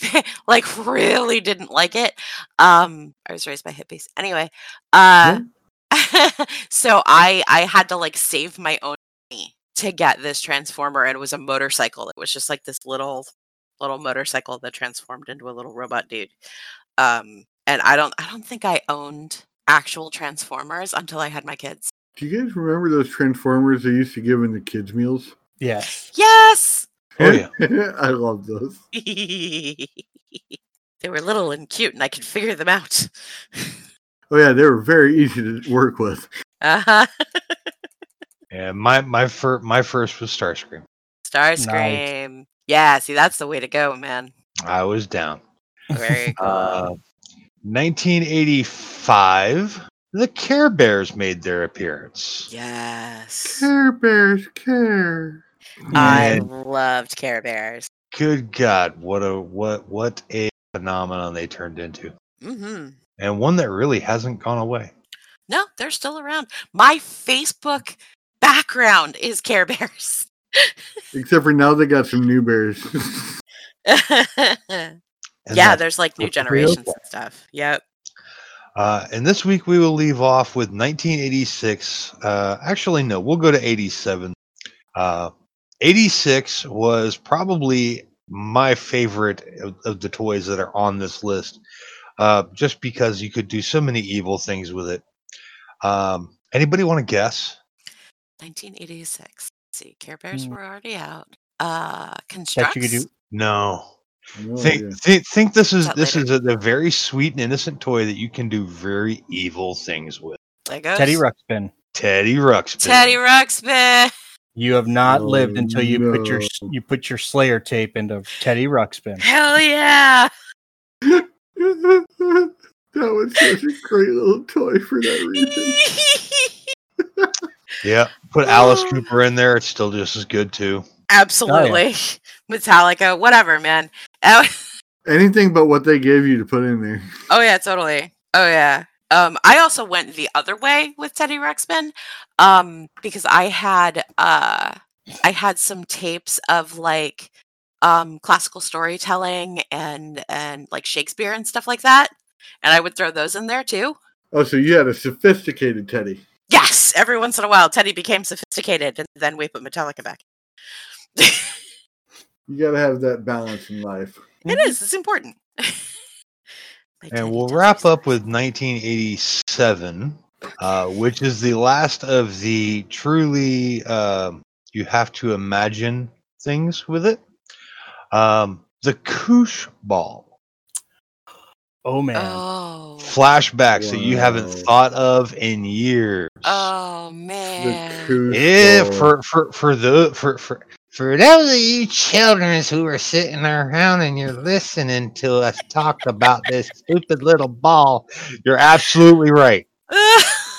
They, like really didn't like it. Um I was raised by hippies. Anyway, uh so I I had to like save my own money to get this transformer and it was a motorcycle. It was just like this little little motorcycle that transformed into a little robot dude. Um and I don't I don't think I owned actual transformers until I had my kids. Do you guys remember those Transformers they used to give in the kids' meals? Yes. Yes. Oh, yeah. I love those. they were little and cute and I could figure them out. Oh yeah, they were very easy to work with. uh-huh. yeah. My my first my first was Starscream. Starscream. Yeah, see that's the way to go, man. I was down. Very cool. Uh, 1985. the Care Bears made their appearance. Yes. Care Bears care. I loved Care Bears. good God, what a what what a phenomenon they turned into, hmm and one that really hasn't gone away. No, they're still around. My Facebook background is Care Bears. Except for now they got some new bears. Yeah, there's like new generations and stuff. Yep. Uh, and this week we will leave off with 1986. Uh, actually, no, we'll go to 87. Uh, 86 was probably my favorite of, of the toys that are on this list, uh, just because you could do so many evil things with it. Um, anybody want to guess? 1986. Let's see, Care Bears Hmm. were already out. Uh, That Constructs. you could do. No. Oh, think, yeah. think think this is this later. is a, a very sweet and innocent toy that you can do very evil things with. Legos. Teddy Ruxpin. Teddy Ruxpin. Teddy Ruxpin. You have not Oh, lived until you put your oh, you put your Slayer tape into Teddy Ruxpin. Hell yeah. that was such a great little toy for that reason. Yeah, put Alice Oh. Cooper in there. It's still just as good too. Absolutely. Oh, Metallica, whatever, man. Oh, Anything but what they gave you to put in there. oh yeah, totally. Oh yeah. Um, I also went the other way with Teddy Ruxpin um, because I had uh, I had some tapes of like um classical storytelling and and like Shakespeare and stuff like that, and I would throw those in there too. Oh, so you had a sophisticated Teddy. Yes, every once in a while, Teddy became sophisticated, and then we put Metallica back. You got to have that balance in life. It is. It's important. My And we'll wrap up with 1987, uh, which is the last of the truly um, you have to imagine things with it. Um, the Koosh Ball Oh man. Oh. flashbacks that you haven't thought of in years. Oh The man. Koosh Yeah, Ball. for for for the for for for those of you children who are sitting around and you're listening to us talk about this stupid little ball, you're absolutely right.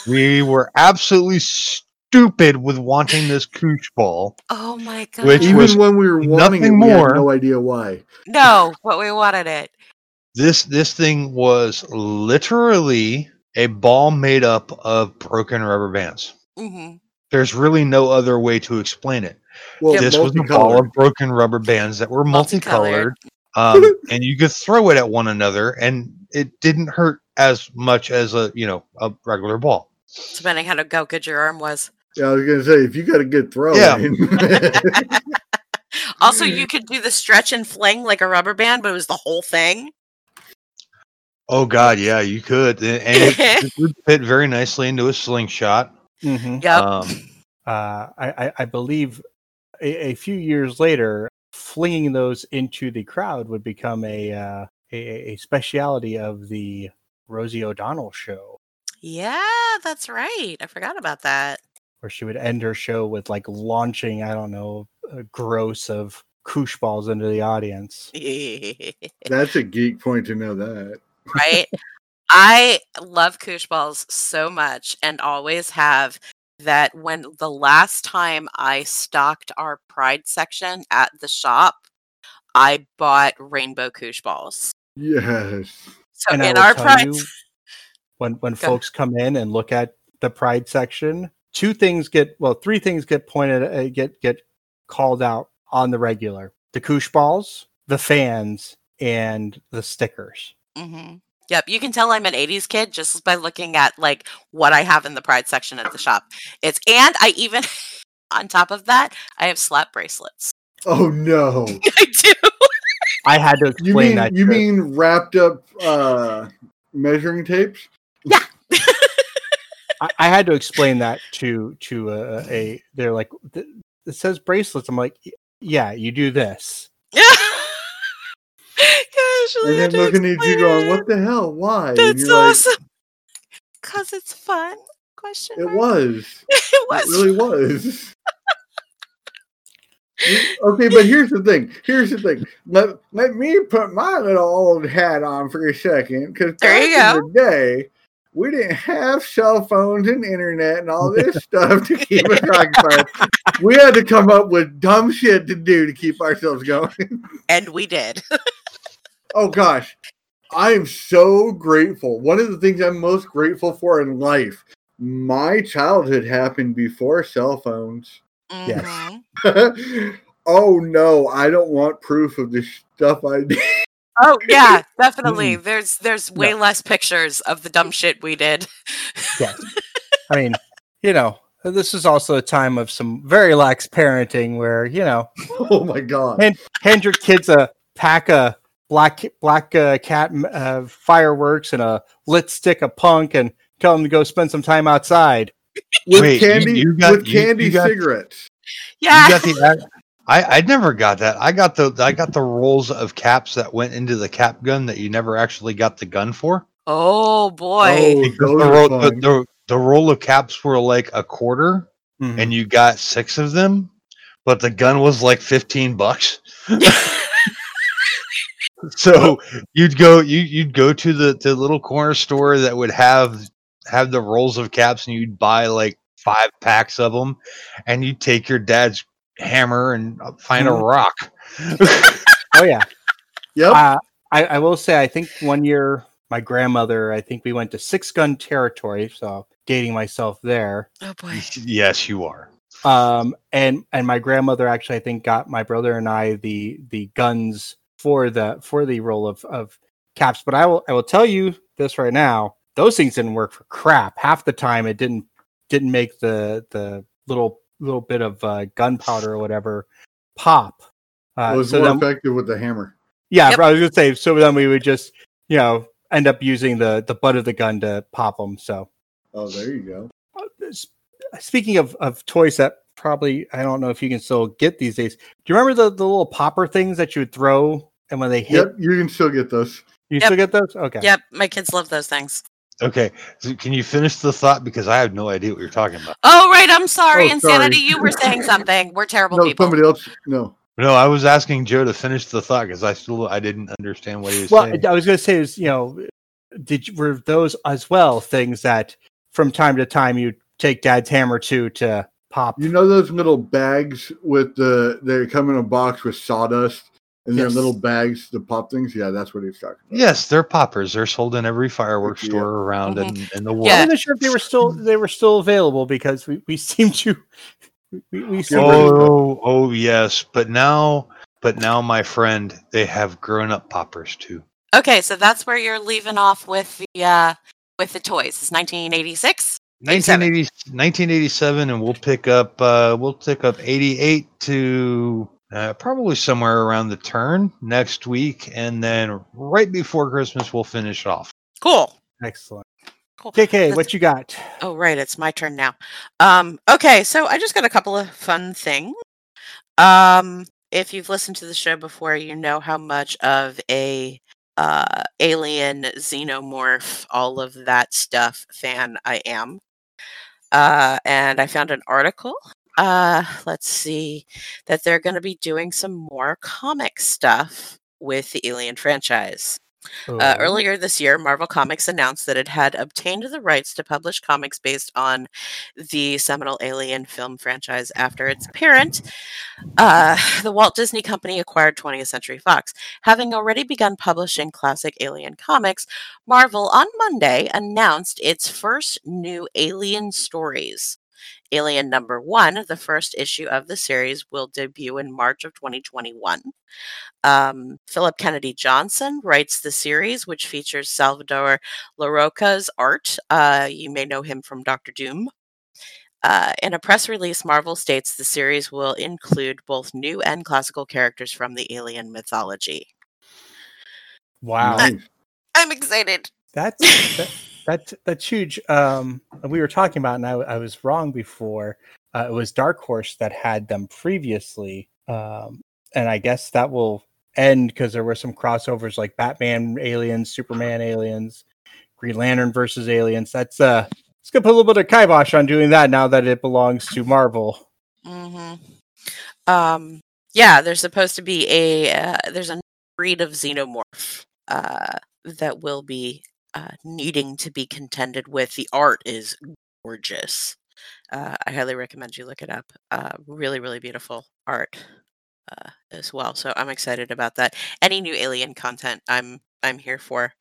We were absolutely stupid with wanting this koosh ball. oh my god. Which Even was when we were wanting it, nothing we more. had no idea why. no, but we wanted it. This this thing was literally a ball made up of broken rubber bands. hmm There's really no other way to explain it. Well, this was a ball of broken rubber bands that were Multicolored. multicolored, um, and you could throw it at one another, and it didn't hurt as much as a you know a regular ball. Depending how, to, how good your arm was. Yeah, I was gonna say if you got a good throw, Yeah. in- Also, you could do the stretch and fling like a rubber band, but it was the whole thing. Oh God, yeah, you could, and and it, it would fit very nicely into a slingshot. Mhm. Yep. Um, Uh, I, I, I believe a, a few years later, flinging those into the crowd would become a uh, a, a speciality of the Rosie O'Donnell show, yeah, that's right. I forgot about that. where she would end her show with like launching, I don't know, a gross of koosh balls into the audience. that's a geek point to know that. right? I love koosh balls so much and always have that when the last time I stocked our pride section at the shop, I bought rainbow koosh balls. Yes. So And in our pride you, when when Go. folks come in and look at the pride section, two things get well, three things get pointed uh, get get called out on the regular: the koosh balls, the fans, and the stickers. hmm Yep, you can tell I'm an 80s kid just by looking at like what I have in the pride section at the shop. It's and I even on top of that, I have slap bracelets. Oh no. I do. I had to You explain mean that. you to- mean wrapped up uh measuring tapes? I, I had to explain that to to a, a they're like "Th- it says bracelets. I'm like, yeah, you do this. Gosh, And then looking at you going. What the hell? Why? That's you're like. Cause it's fun. Question. it mark. was. it It really was. Okay, but here's the thing. Here's the thing. Let, let me put my little old hat on for a second, because There back you in the day, we didn't have cell phones and internet and all this stuff to keep us occupied. We had to come up with dumb shit to do to keep ourselves going. And we did. Oh gosh, I am so grateful. One of the things I'm most grateful for in life, my childhood happened before cell phones. Yes. Mhm. oh no, I don't want proof of the stuff I did. Oh yeah, definitely. There's there's way less pictures of the dumb shit we did. Yes. I mean, you know, this is also a time of some very lax parenting where, you know, Oh my god. hand, hand your kids a pack of black black uh, cat uh, fireworks and a lit stick of punk and tell them to go spend some time outside. With Wait, candy you got- with you- candy you got- cigarettes. Yeah. You got the. I I never got that. I got the I got the rolls of caps that went into the cap gun that you never actually got the gun for. oh boy. Oh, Because the, roll, the, the, the roll of caps were like a quarter, Mhm. and you got six of them, but the gun was like fifteen bucks. so you'd go you you'd go to the the little corner store that would have have the rolls of caps, and you'd buy like five packs of them, and you'd take your dad's hammer and uh, find a Mhm. rock. oh yeah. Yep. Uh, I, I will say, I think one year my grandmother, I think we went to six gun territory, so dating myself there. Oh boy. yes, you are. Um, and and my grandmother actually, I think, got my brother and I the the guns for the for the roll of of caps. But I will I will tell you this right now: those things didn't work for crap. Half the time, it didn't didn't make the the little little bit of uh, gunpowder or whatever pop. Uh, it was so more then, effective with the hammer. yeah, Yep. I was gonna say. So then we would just, you know, end up using the the butt of the gun to pop them. So, Oh, there you go. uh, speaking of of toys that probably I don't know if you can still get these days. Do you remember the the little popper things that you would throw and when they hit, Yep, you can still get those. you Yep. still get those? Okay. Yep, my kids love those things. Okay, so can you finish the thought because I have no idea what you're talking about. Oh right, I'm sorry, Oh, Insanity. sorry. You were saying something. We're terrible No, people. somebody else. No. No, I was asking Joe to finish the thought because I still I didn't understand what he was saying. Well, saying. I was gonna say is you know, did you, were those as well things that from time to time you take Dad's hammer to to pop? You know those little bags with the they come in a box with sawdust and they're Yes. little bags to pop things? Yeah, that's what he's talking about. yes, they're poppers. They're sold in every fireworks Yeah. store around in, in the world. I Yeah. wasn't sure if they were still they were still available because we, we seem to we, we seem Yeah, to- Oh, oh yes, but now, but now, my friend, they have grown-up poppers too. Okay, so that's where you're leaving off with the uh with the toys. It's 1986. 1980, 1987 and we'll pick up uh we'll pick up 88 to uh, probably somewhere around the turn next week and then right before christmas we'll finish off Cool. excellent. Cool. KK, Let's- what you got? Oh, right. It's my turn now. Um, okay, so I just got a couple of fun things. Um, if you've listened to the show before, you know how much of a uh, alien xenomorph, all of that stuff fan I am. Uh, and I found an article. Uh, let's see that they're going to be doing some more comic stuff with the Alien franchise. Uh, Oh, earlier this year, Marvel Comics announced that it had obtained the rights to publish comics based on the seminal Alien film franchise after its parent, uh, the Walt Disney Company, acquired 20th Century Fox. Having already begun publishing classic Alien comics, Marvel on Monday announced its first new Alien stories. Alien number one, the first issue of the series, will debut in March of 2021. Um, Philip Kennedy Johnson writes the series, which features Salvador Larroca's art. Uh, you may know him from Doctor Doom. Uh, in a press release, Marvel states the series will include both new and classical characters from the alien mythology. wow. Nice. I'm excited. That's that, that's that's huge. Um, we were talking about, and I, I was wrong before. Uh, it was Dark Horse that had them previously, um, and I guess that will end because there were some crossovers like Batman aliens, Superman aliens, Green Lantern versus aliens. That's uh, it's gonna put a little bit of kibosh on doing that now that it belongs to Marvel. hmm Um, yeah, there's supposed to be a uh, there's a breed of xenomorph uh, that will be uh, needing to be contended with. The art is gorgeous. Uh, I highly recommend you look it up. Uh, really, really beautiful art uh, as well. So I'm excited about that. Any new Alien content, I'm I'm here for.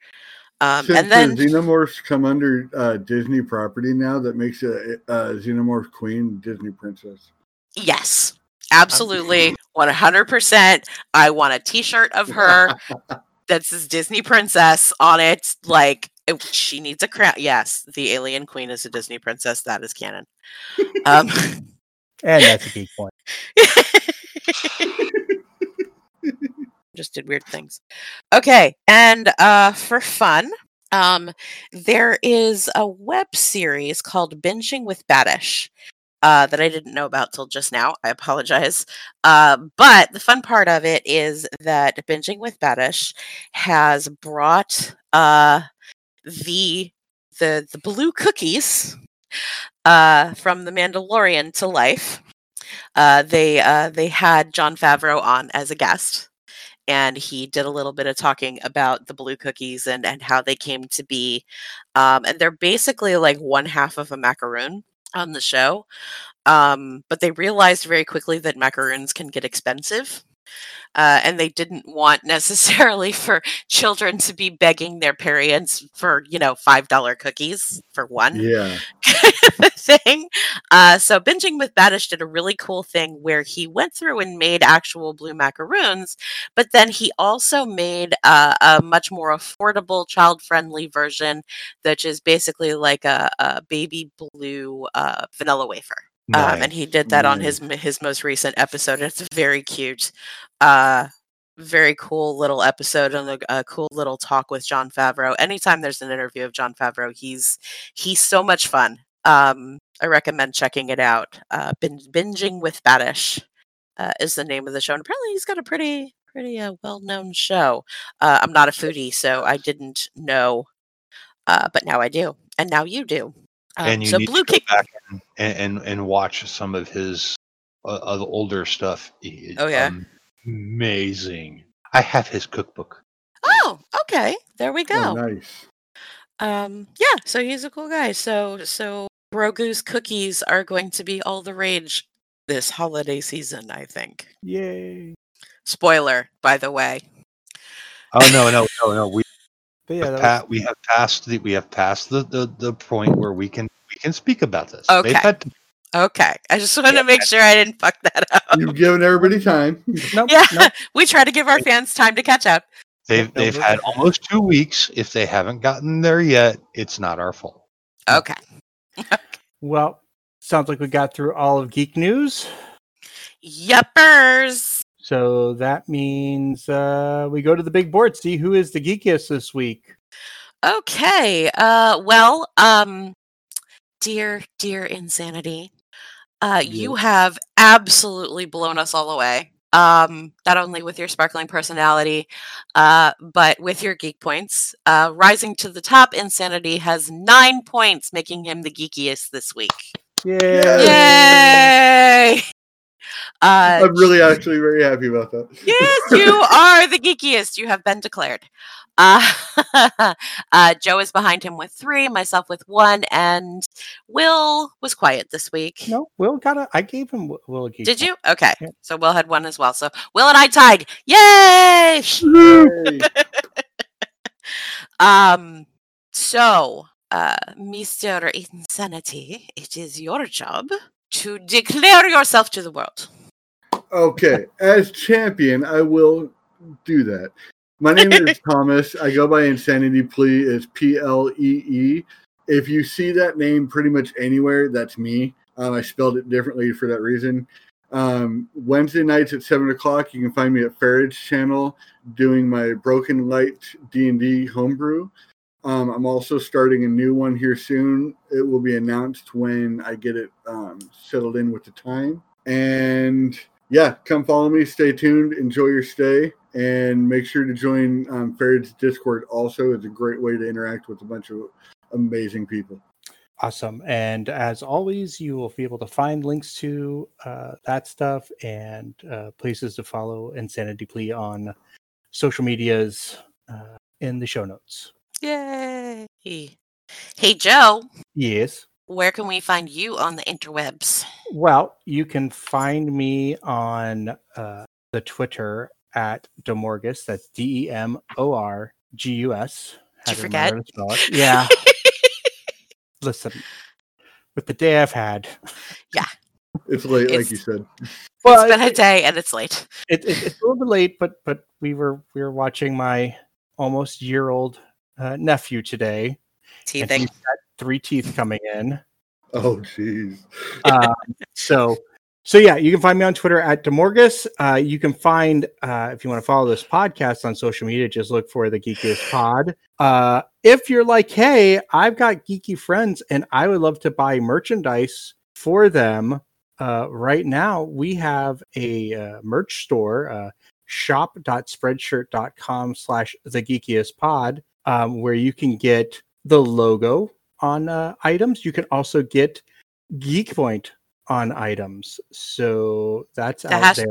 Um, Since and then the xenomorphs come under uh, Disney property now, that makes a, a xenomorph queen Disney princess. yes, absolutely, 100. percent I want a T-shirt of her that says Disney Princess on it. Like it- she needs a crown. Yes, the Alien Queen is a Disney princess. That is canon. Um, And that's a geek point. just did weird things. Okay, and uh for fun, um there is a web series called Binging with Babish. Uh, that I didn't know about till just now. I apologize. Uh, but the fun part of it is that Binging with Babish has brought uh, the the the blue cookies uh, from the Mandalorian to life. Uh, they uh, they had Jon Favreau on as a guest, and he did a little bit of talking about the blue cookies and and how they came to be. Um, and they're basically like one half of a macaroon on the show, um, but they realized very quickly that macaroons can get expensive. Uh, and they didn't want necessarily for children to be begging their parents for you know five dollar cookies for one Yeah. thing. Uh, so binging with Babish did a really cool thing where he went through and made actual blue macaroons, but then he also made uh, a much more affordable, child-friendly version, which is basically like a, a baby blue uh, vanilla wafer. Um, and he did that on his his most recent episode. It's very cute. Uh, very cool little episode and a, a cool little talk with Jon Favreau. Anytime there's an interview of Jon Favreau, he's he's so much fun. Um, I recommend checking it out. Uh, bin- binging with Babish uh, is the name of the show, and apparently he's got a pretty pretty uh, well known show. Uh, I'm not a foodie, so I didn't know, uh, but now I do, and now you do. Um, and you so need Blue to go Kick. back and, and and watch some of his uh, uh, older stuff. He- Oh, yeah? amazing. I have his cookbook. Oh, okay. There we go. Oh, nice. Um, yeah, so he's a cool guy. So so Grogu's cookies are going to be all the rage this holiday season, I think. Yay. Spoiler, by the way. Oh no no no no! We But yeah, have that pa- was- we have passed the we have passed the, the the point where we can we can speak about this. Okay. They've had to- Okay. I just want to make sure I didn't fuck that up. You've given everybody time. nope, Yeah, nope. we try to give our fans time to catch up. they've they've had almost two weeks. If they haven't gotten there yet, it's not our fault. Okay. Well, sounds like we got through all of geek news. Yuppers. So that means uh, we go to the big board, see who is the geekiest this week. Okay. Uh well, um dear dear insanity. Uh you have absolutely blown us all away. Um not only with your sparkling personality, uh but with your geek points. Uh rising to the top, insanity has 9 points making him the geekiest this week. Yay! Yay! Uh I'm really actually very happy about that. yes, you are the geekiest. You have been declared. Uh, uh, Joe is behind him with three, myself with one, and Will was quiet this week. No, Will got a. I gave him Will- Will a geek. Did you? Okay. Yep. So Will had one as well. So Will and I tied. Yay! Yay. Um. So, uh, Mr. Insanity, it is your job to declare yourself to the world. Okay, as champion, I will do that. My name is Thomas. I go by Insanity Plee. It's P L E E. If you see that name pretty much anywhere, that's me. Um, I spelled it differently for that reason. Um, Wednesday nights at seven o'clock, you can find me at Pherrid's channel doing my Broken Light D and D homebrew. Um, I'm also starting a new one here soon. It will be announced when I get it um, settled in with the time. And yeah, come follow me. Stay tuned. Enjoy your stay, and make sure to join um, Pherrid's Discord. Also, it's a great way to interact with a bunch of amazing people. Awesome. And as always, you will be able to find links to uh, that stuff and uh, places to follow Insanity Plee on social medias uh, in the show notes. Yay! Hey. Hey, Joe, Yes. where can we find you on the interwebs? Well, you can find me on uh, the Twitter at Demorgus. That's D E M O R G U S. Did you Had to remember forget? spell it. Yeah. Listen, with the day I've had, Yeah. It's late, like you said. well, it's been a day and it's late. it, it, it's a little bit late, but but we were we were watching my almost year old uh, nephew today. and Teething. he's got three teeth coming in. Oh, jeez. um, so so yeah you can find me on twitter at demorgus uh, you can find uh, if you want to follow this podcast on social media just look for the geekiest pod uh, if you're like hey i've got geeky friends and i would love to buy merchandise for them uh, right now we have a uh, merch store uh, shop.spreadshirt.com slash the geekiest pod um, where you can get the logo on uh, items. You can also get geek point on items. So that's The out hash- there.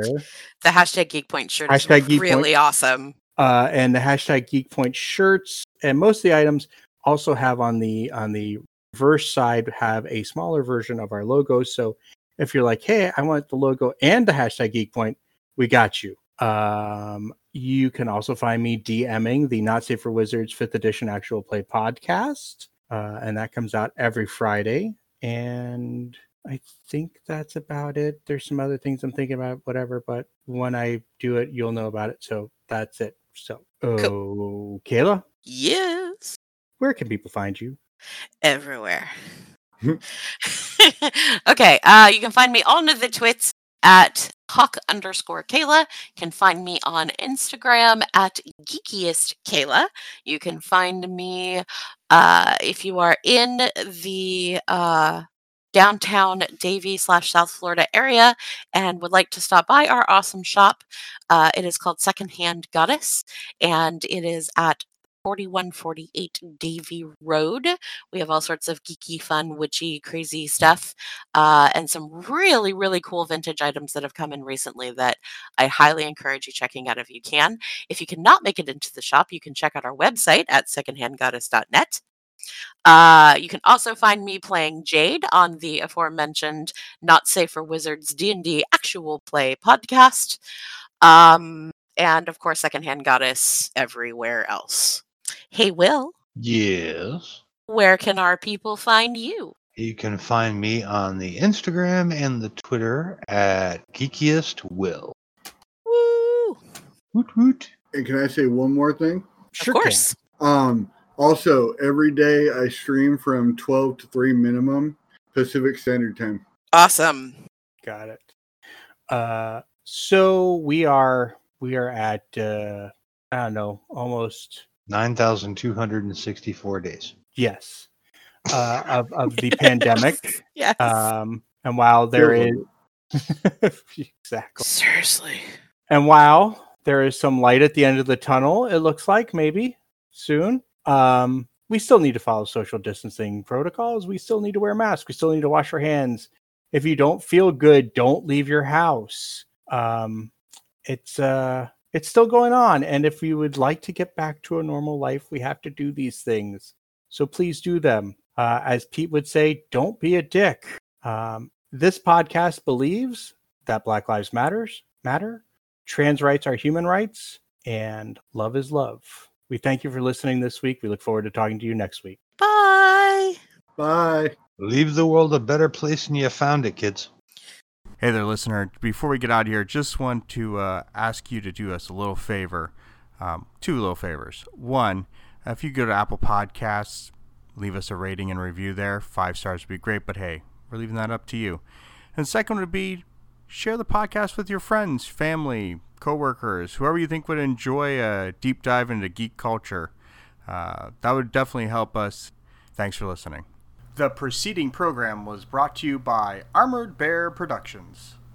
The hashtag Geek Point shirt Hashtag is Geek really awesome. uh, and the hashtag geek point shirts and most of the items also have on the on the reverse side have a smaller version of our logo. So if you're like hey i want the logo and the hashtag geek point we got you. Um you can also find me dming the not safe for wizards fifth edition actual play podcast uh, and that comes out every friday. And i think that's about it. There's some other things i'm thinking about whatever but when i do it you'll know about it. So that's it. So oh Kaila? Yes. where can people find you? Everywhere. okay, uh, you can find me on the twits at hawk underscore Kaila. You can find me on Instagram at geekiest Kaila. You can find me uh, if you are in the uh, downtown Davie slash South Florida area and would like to stop by our awesome shop. Uh, it is called Secondhand Goddess, and it is at 4148 Davie Road. We have all sorts of geeky, fun, witchy, crazy stuff, uh, and some really, really cool vintage items that have come in recently that I highly encourage you checking out if you can. If you cannot make it into the shop, you can check out our website at secondhandgoddess.net. Uh, you can also find me playing Jade on the aforementioned Not Safe for Wizards D&D actual play podcast. Um, and of course, Secondhand Goddess everywhere else. Hey, Will, Yes. where can our people find you? You can find me on the Instagram and the Twitter at geekiest will. Woo! Woot woot. And can I say one more thing? Sure of can. course. Um, also, every day I stream from 12 to 3 minimum Pacific Standard Time. Awesome. got it uh so we are we are at uh i don't know almost 9,264 days. yes uh of, of the pandemic Yes. um and while there Feels is exactly Seriously. And while there is some light at the end of the tunnel, it looks like maybe soon. Um, we still need to follow social distancing protocols. We still need to wear masks. We still need to wash our hands. If you don't feel good, don't leave your house. Um, it's uh, it's still going on, and if we would like to get back to a normal life, we have to do these things. So please do them. Uh, as Pete would say, don't be a dick. Um, this podcast believes that Black Lives Matters matter trans rights are human rights, and love is love. We thank you for listening this week. We look forward to talking to you next week. Bye. Bye. Leave the world a better place than you found it, kids. Hey there, listener. Before we get out of here, just want to uh, ask you to do us a little favor. Um, two little favors. One, if you go to Apple Podcasts, leave us a rating and review there. Five stars would be great, but hey, we're leaving that up to you. And second would be share the podcast with your friends, family, coworkers, whoever you think would enjoy a deep dive into geek culture. Uh, that would definitely help us. Thanks for listening. The preceding program was brought to you by Armored Bear Productions.